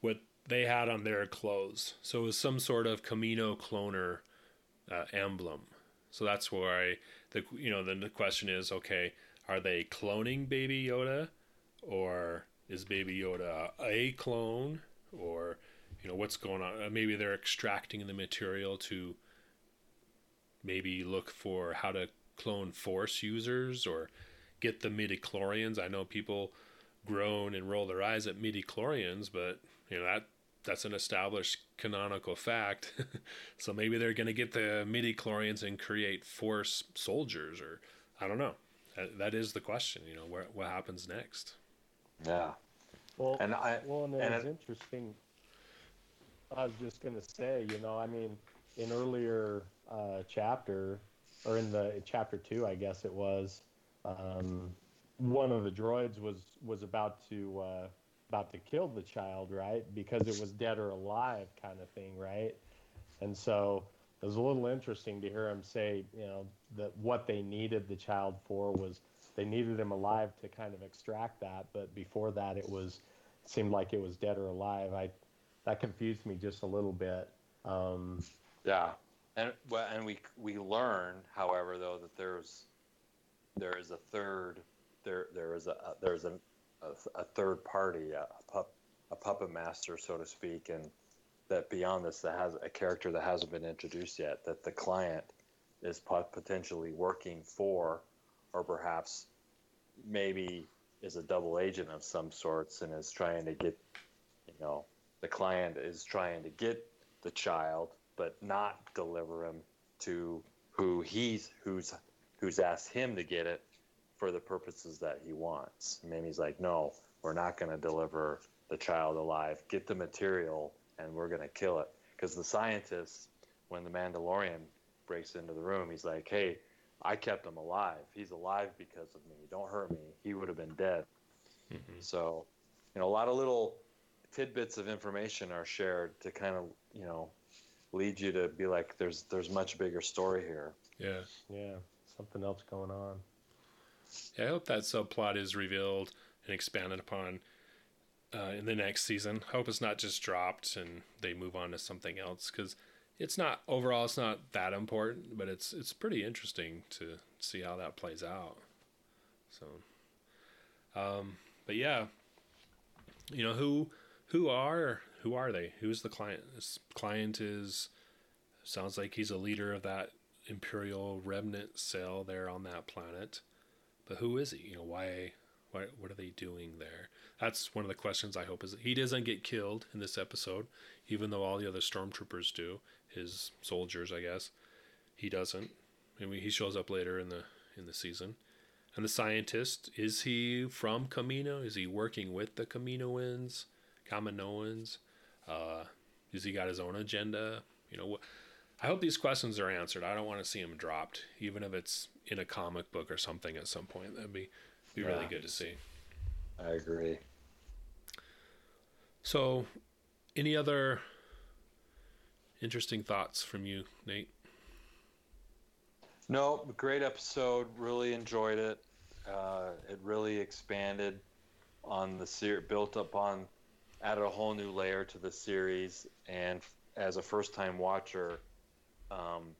what they had on their clothes. So it was some sort of Kamino cloner uh, emblem. So that's why the you know then the question is okay, are they cloning Baby Yoda, or is Baby Yoda a clone, or you know what's going on? Uh, maybe they're extracting the material to maybe look for how to clone force users or get the midi-chlorians. I know people groan and roll their eyes at midi-chlorians, but you know that that's an established canonical fact. so maybe they're going to get the midi-chlorians and create force soldiers, or I don't know. That, that is the question. You know, where, what happens next? Yeah. Well, And I- well, and, and it's it- interesting. I was just gonna say, you know, I mean, in earlier uh, chapter, or in the chapter two, I guess it was, um, one of the droids was was about to uh, about to kill the child, right? Because it was dead or alive, kind of thing, right? And so it was a little interesting to hear him say, you know, that what they needed the child for was they needed him alive to kind of extract that, but before that, it was seemed like it was dead or alive. I that confused me just a little bit. Um, Yeah, and well, and we we learn, however, though, that there's there is a third there there is a there's an, a, a third party, a, pup a puppet master, so to speak, and that beyond this, that has a character that hasn't been introduced yet, that the client is potentially working for, or perhaps maybe is a double agent of some sorts and is trying to get, you know, the client is trying to get the child but not deliver him to who he's who's who's asked him to get it for the purposes that he wants. He's like, no, we're not going to deliver the child alive. Get the material, and we're going to kill it. Because the scientist, when the Mandalorian breaks into the room, he's like, hey, I kept him alive. He's alive because of me. Don't hurt me. He would have been dead. Mm-hmm. So, you know, a lot of little tidbits of information are shared to kind of, you know, lead you to be like, there's there's much bigger story here. Yeah. yeah, something else going on. Yeah, I hope that subplot is revealed and expanded upon uh, in the next season. I hope it's not just dropped and they move on to something else because it's not overall it's not that important, but it's it's pretty interesting to see how that plays out. So, um, but yeah, you know who who are who are they? Who's the client? This client is sounds like he's a leader of that imperial remnant cell there on that planet but who is he? You know, why, why, what are they doing there? That's one of the questions I hope is he doesn't get killed in this episode, even though all the other stormtroopers do, his soldiers, I guess. He doesn't. I mean, he shows up later in the in the season. And the scientist is he from Kamino? Is he working with the Kaminoans, Kaminoans? Uh, has he got his own agenda? You know, wh- I hope these questions are answered. I don't want to see them dropped, even if it's in a comic book or something at some point. That'd be be really good to see. I agree. So, any other interesting thoughts from you, Nate? No, great episode. Really enjoyed it. Uh, it really expanded on the series, built up on, added a whole new layer to the series. And as a first-time watcher, um,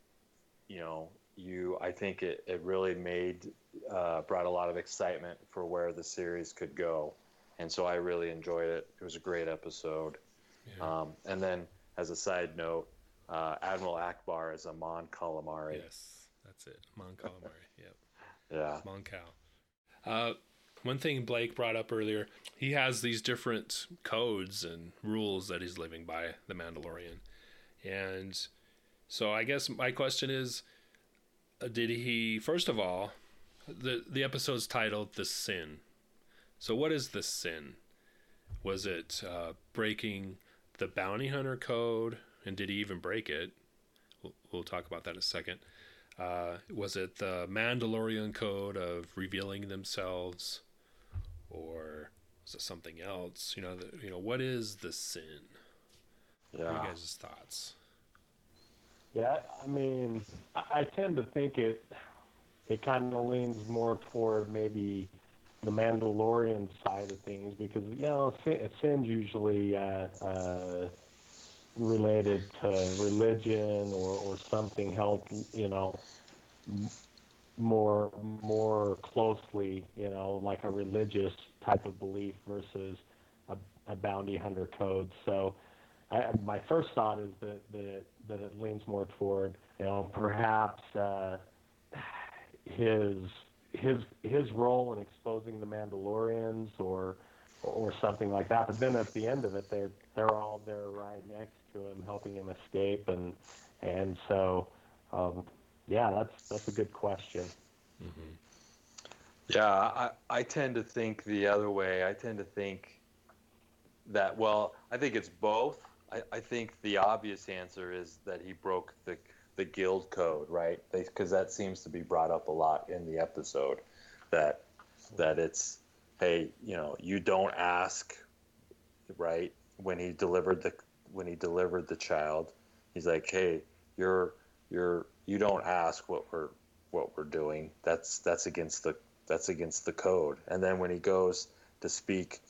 you know, you I think it, it really made uh, brought a lot of excitement for where the series could go, and so I really enjoyed it. It was a great episode. Yeah. Um, and then, as a side note, uh, Admiral Ackbar is a Mon Calamari. yes, that's it. Mon Calamari. yep. Yeah. Mon Cal. Uh, one thing Blake brought up earlier, he has these different codes and rules that he's living by, the Mandalorian. And so I guess my question is uh, did he, first of all, the, the episode's titled The Sin. So what is the sin? Was it uh, breaking the bounty hunter code? And did he even break it? We'll, we'll talk about that in a second. Uh, was it the Mandalorian code of revealing themselves, or was it something else? You know, the, you know, what is the sin? What are Yeah. you guys' thoughts? Yeah, I mean, I tend to think it it kind of leans more toward maybe the Mandalorian side of things because you know sin- sin's usually uh, uh, related to religion or, or something held you know more more closely you know like a religious type of belief versus a, a bounty hunter code so I, my first thought is that, that it, that it leans more toward you know perhaps uh, his his his role in exposing the Mandalorians or or something like that. But then at the end of it, they're they're all there right next to him, helping him escape, and and so um, yeah, that's that's a good question. Mm-hmm. Yeah, I, I tend to think the other way. I tend to think that well, I think it's both. I, I think the obvious answer is that he broke the the guild code, right? Because that seems to be brought up a lot in the episode. That that it's hey, you know, you don't ask, right? When he delivered the when he delivered the child, he's like, hey, you're you're you don't ask what we're what we're doing. That's that's against the that's against the code. And then when he goes to speak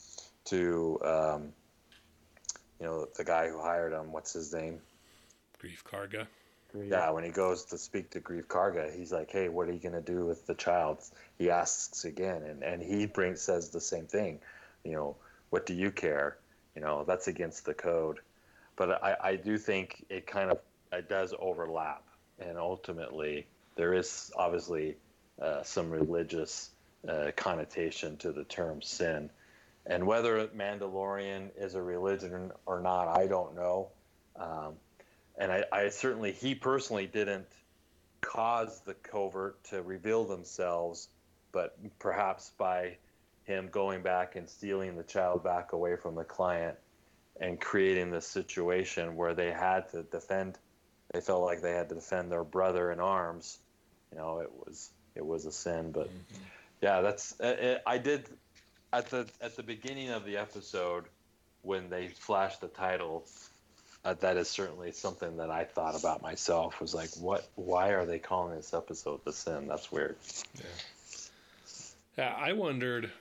to um, you know the guy who hired him, what's his name? Greef Karga. Yeah, when he goes to speak to Greef Karga, he's like, "Hey, what are you gonna do with the child?" He asks again, and and he brings says the same thing. You know, what do you care? You know, that's against the code. But I I do think it kind of it does overlap, and ultimately there is obviously uh, some religious uh, connotation to the term sin, and whether Mandalorian is a religion or not, I don't know. Um, and I, I certainly he personally didn't cause the covert to reveal themselves, but perhaps by him going back and stealing the child back away from the client and creating this situation where they had to defend they felt like they had to defend their brother in arms you know it was it was a sin but mm-hmm. yeah that's it, uh, uh, i did at the at the beginning of the episode when they flashed the title uh, that is certainly something that I thought about myself. Was like, what? Why are they calling this episode the sin? That's weird. Yeah. Yeah, I wondered,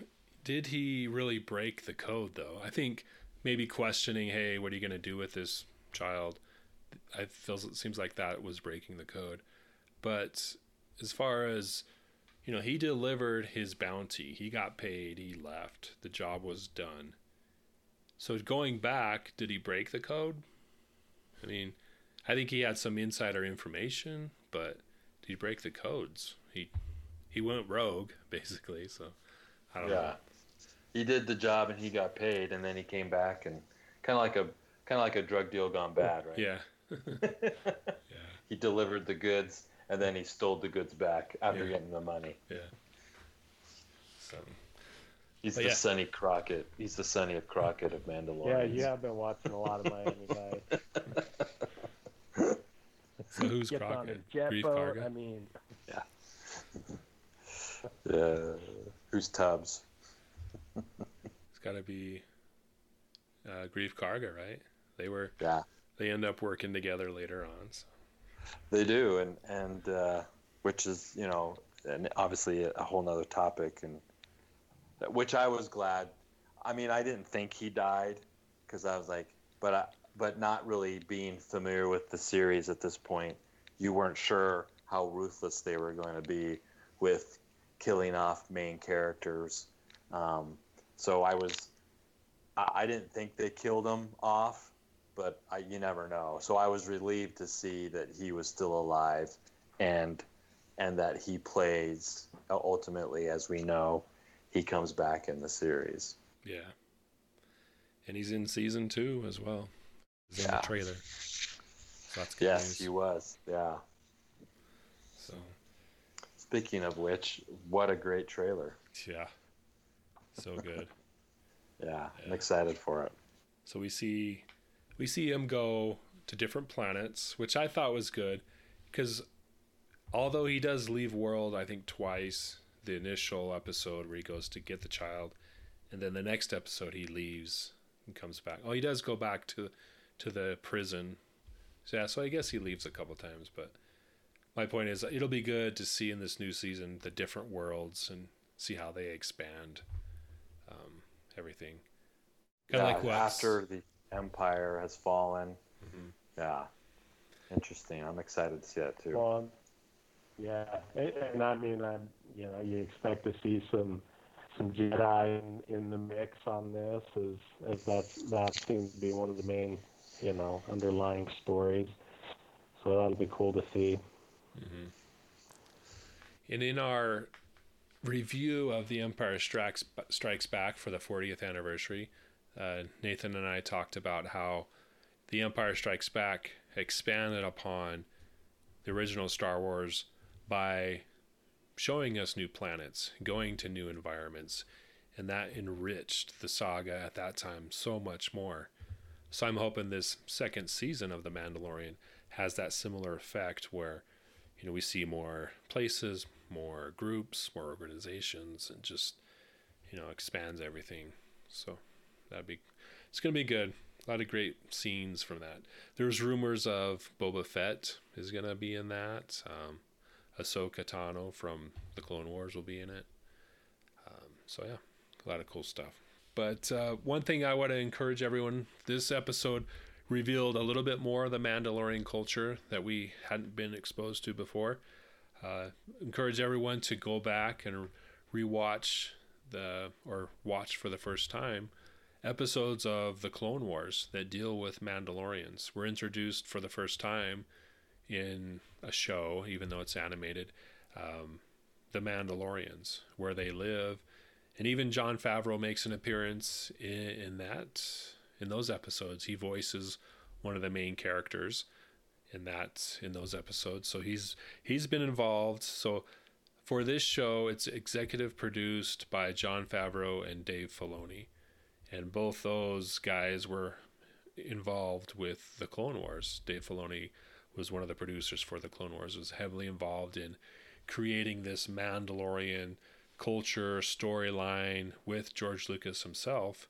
did he really break the code though? I think maybe questioning, hey, what are you going to do with this child? I feels it seems like that was breaking the code. But as far as you know, he delivered his bounty. He got paid. He left. The job was done. So going back, did he break the code? I mean, I think he had some insider information, but did he break the codes? He he went rogue basically. So I don't know. yeah. know. He did the job and he got paid, and then he came back and kind of like a kind of like a drug deal gone bad, right? Yeah. Yeah. He delivered the goods and then he stole the goods back after yeah. getting the money. Yeah. So He's but the yeah. Sonny Crockett. He's the Sonny of Crockett of Mandalorian. Yeah, you have been watching a lot of Miami Vice. so who's Gets Crockett? On a jet boat. I mean, yeah. Yeah. Who's Tubbs? it's got to be uh, Greef Karga, right? They were. Yeah. They end up working together later on. So. They do, and and uh, which is you know, and obviously a whole nother topic, and which I was glad. I mean, I didn't think he died because I was like, but I, but not really being familiar with the series at this point, you weren't sure how ruthless they were going to be with killing off main characters. Um, so I was, I, I, didn't think they killed him off, but I, you never know. So I was relieved to see that he was still alive, and and that he plays uh, ultimately, as we know, he comes back in the series. Yeah. And he's in season two as well. He's yeah. in the trailer. So that's good yes, news. he was. Yeah. So. Speaking of which, what a great trailer. Yeah. So good. yeah, yeah, I'm excited for it. So we see we see him go to different planets, which I thought was good because although he does leave world I think twice the initial episode where he goes to get the child, and then the next episode he leaves and comes back. Oh, he does go back to to the prison. So, yeah, so I guess he leaves a couple times, but my point is it'll be good to see in this new season the different worlds and see how they expand um, everything. Kind of yeah, like after the empire has fallen. Mm-hmm. Yeah, interesting. I'm excited to see that too. Well, yeah, and I mean, I'm you know you expect to see some some Jedi in, in the mix on this, as as that that seems to be one of the main you know underlying stories. So that'll be cool to see. Mm-hmm. And in our review of The Empire Strikes Strikes Back for the 40th anniversary, uh, Nathan and I talked about how The Empire Strikes Back expanded upon the original Star Wars by showing us new planets, going to new environments, and that enriched the saga at that time so much more. So I'm hoping this second season of The Mandalorian has that similar effect where you know we see more places, more groups, more organizations, and just you know expands everything. So that'd be it's gonna be good. A lot of great scenes from that. There's rumors of Boba Fett is gonna be in that. Um, Ahsoka Tano from the Clone Wars will be in it. Um, so yeah, a lot of cool stuff. But uh, one thing I want to encourage everyone: this episode revealed a little bit more of the Mandalorian culture that we hadn't been exposed to before. Uh, encourage everyone to go back and rewatch the or watch for the first time episodes of the Clone Wars that deal with Mandalorians. We're introduced for the first time in a show, even though it's animated, um, the Mandalorians, where they live, and even Jon Favreau makes an appearance in, in that in those episodes. He voices one of the main characters in that in those episodes. So he's he's been involved. So for this show, it's executive produced by Jon Favreau and Dave Filoni, and both those guys were involved with the Clone Wars. Dave Filoni was one of the producers for the Clone Wars. Was heavily involved in creating this Mandalorian culture storyline with George Lucas himself.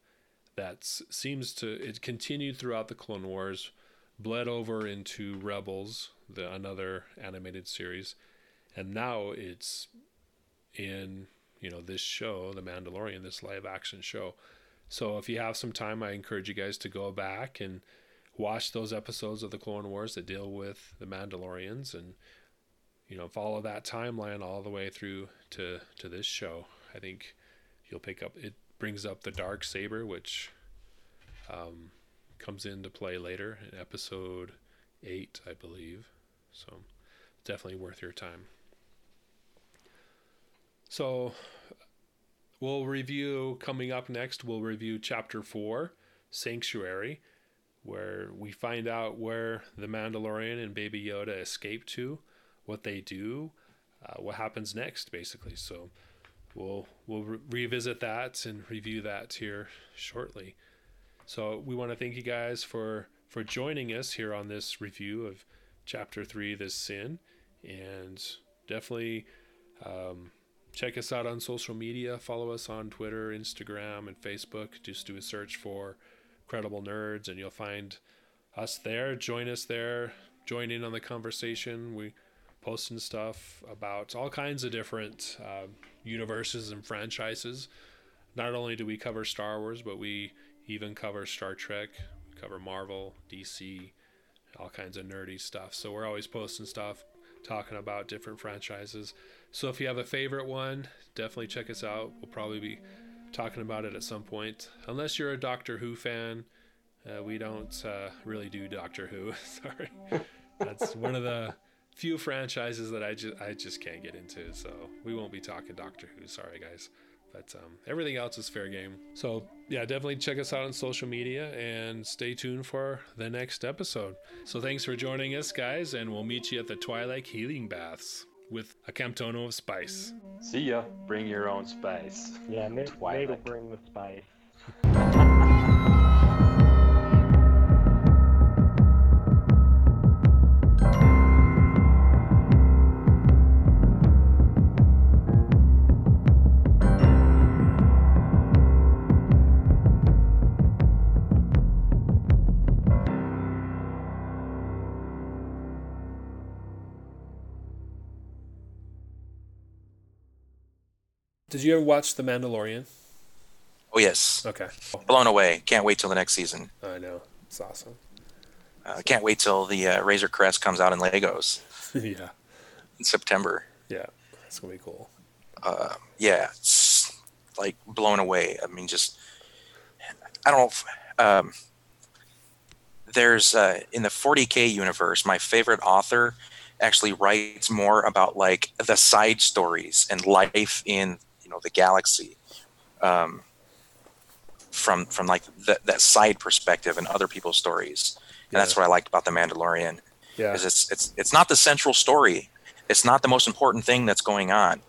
That seems to it continued throughout the Clone Wars bled over into Rebels, the another animated series, and now it's in you know this show, The Mandalorian, this live action show. So if you have some time, I encourage you guys to go back and watch those episodes of the Clone Wars that deal with the Mandalorians and you know follow that timeline all the way through to to this show. I think you'll pick up it brings up the dark saber which um, comes into play later in episode eight, I believe. So definitely worth your time. So we'll review coming up next. We'll review chapter four, Sanctuary, where we find out where the Mandalorian and Baby Yoda escape to, what they do, uh, what happens next, basically. So we'll we'll re- revisit that and review that here shortly. So we want to thank you guys for for joining us here on this review of chapter three, this sin, and definitely um, check us out on social media. Follow us on Twitter, Instagram, and Facebook. Just do a search for Credible Nerds, and you'll find us there. Join us there. Join in on the conversation. We posting stuff about all kinds of different uh, universes and franchises. Not only do we cover Star Wars, but we even cover Star Trek, cover Marvel, DC, all kinds of nerdy stuff. So we're always posting stuff, talking about different franchises. So if you have a favorite one, definitely check us out. We'll probably be talking about it at some point. Unless you're a Doctor Who fan, uh, we don't uh, really do Doctor Who. Sorry, that's one of the few franchises that I just I just can't get into. So we won't be talking Doctor Who. Sorry, guys. But um, everything else is fair game. So, yeah, definitely check us out on social media and stay tuned for the next episode. So, thanks for joining us, guys, and we'll meet you at the Twilight Healing Baths with a camtono of spice. See ya. Bring your own spice. Yeah, Nate, Nate will bring the spice. Did you ever watch The Mandalorian? Oh yes. Okay. Blown away. Can't wait till the next season. I know. It's awesome. Uh, can't wait till the uh, Razor Crest comes out in Legos yeah. in September. Yeah. That's gonna be cool. Uh, yeah, it's like blown away. I mean, just I don't. If, um, there's uh, in the 40k universe, my favorite author actually writes more about like the side stories and life in you know the galaxy um, from from like that that side perspective and other people's stories and that's what i liked about the mandalorian Yeah. because it's it's it's not the central story it's not the most important thing that's going on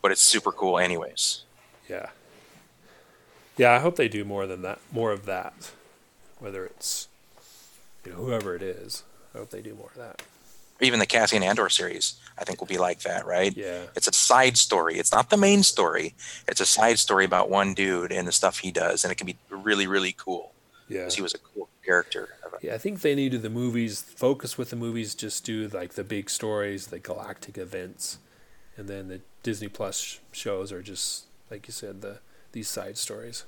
but it's super cool anyways Yeah. Yeah, I hope they do more than that, more of that. Whether it's you know whoever it is, I hope they do more of that. Even the Cassian Andor series, I think will be like that, right? Yeah. It's a side story. It's not the main story. It's a side story about one dude and the stuff he does, and it can be really, really cool Yeah. because he was a cool character. Yeah, I think they need to the movies focus with the movies. Just do like the big stories, the galactic events, and then the Disney Plus shows are just like you said the these side stories.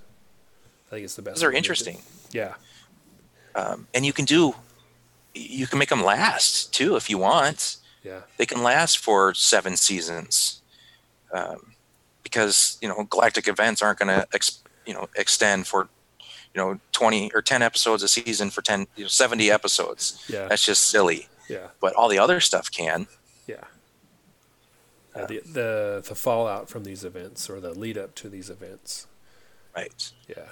I think it's the best. Those are way to do it. interesting, Yeah, um, and you can do, you can make them last too if you want. yeah, They can last for seven seasons, um, because you know galactic events aren't going to ex- you know extend for you know 20 or 10 episodes a season for 10 you know, 70 episodes yeah, that's just silly yeah, but all the other stuff can yeah. Yeah, the, the the fallout from these events or the lead up to these events. right Yeah.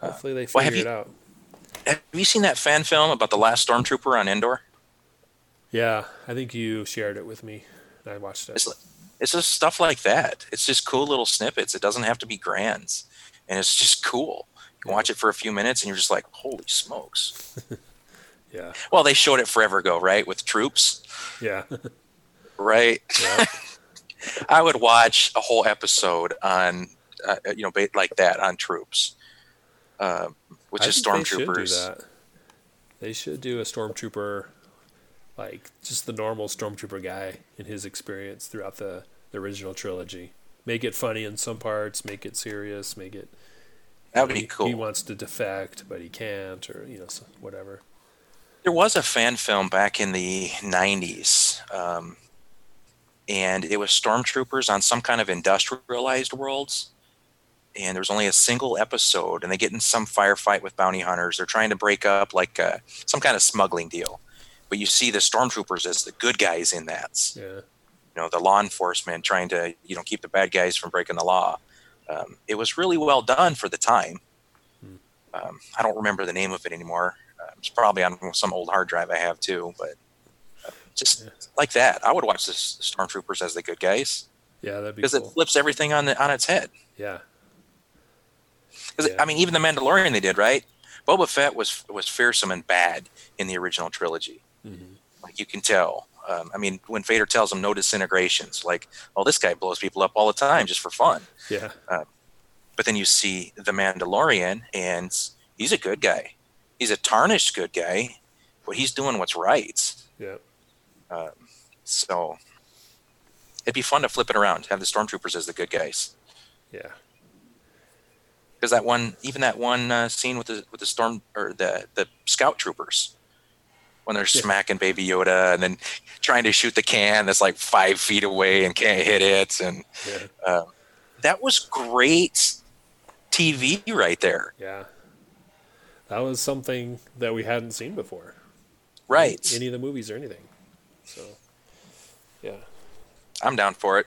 Hopefully they Uh, well, figure it you- out. Have you seen that fan film about the last stormtrooper on endor? Yeah, I think you shared it with me. and I watched it. it's, it's just stuff like that. It's just cool little snippets. It doesn't have to be grands. And it's just cool. You watch it for a few minutes and you're just like holy smokes. Yeah, well they showed it forever ago right? With troops? Yeah, right? Yeah, I would watch a whole episode on, uh, you know, like that on troops, uh, which I is think They stormtroopers. They should do a stormtrooper, like just the normal stormtrooper guy in his experience throughout the, the original trilogy. Make it funny in some parts, make it serious, make it. That would he, be cool. He wants to defect, but he can't, or you know, whatever. There was a fan film back in the '90s, um, and it was stormtroopers on some kind of industrialized worlds. And there was only a single episode, and they get in some firefight with bounty hunters. They're trying to break up like uh, some kind of smuggling deal, but you see the stormtroopers as the good guys in that. Yeah, you know the law enforcement trying to you know keep the bad guys from breaking the law. Um, it was really well done for the time. Um, i don't remember the name of it anymore. Uh, it's probably on some old hard drive i have too but uh, just like that. I would watch the stormtroopers as the good guys. Yeah, that'd be because cool. it flips everything on the on its head. Yeah, because Yeah. i mean even the mandalorian they did right boba fett was was fearsome and bad in the original trilogy Mhm. like you can tell um, i mean when vader tells him no disintegrations like well this guy blows people up all the time just for fun yeah, but then you see the Mandalorian, and he's a good guy. He's a tarnished good guy, but he's doing what's right. yeah, So it'd be fun to flip it around, have the stormtroopers as the good guys. yeah, Because that one, even that one uh, scene with the with the storm or the the scout troopers, when they're Yeah. smacking Baby Yoda and then trying to shoot the can that's like five feet away and can't hit it, and yeah, that was great TV right there. yeah. That was something that we hadn't seen before. Right. Any of the movies or anything. So, yeah. I'm down for it.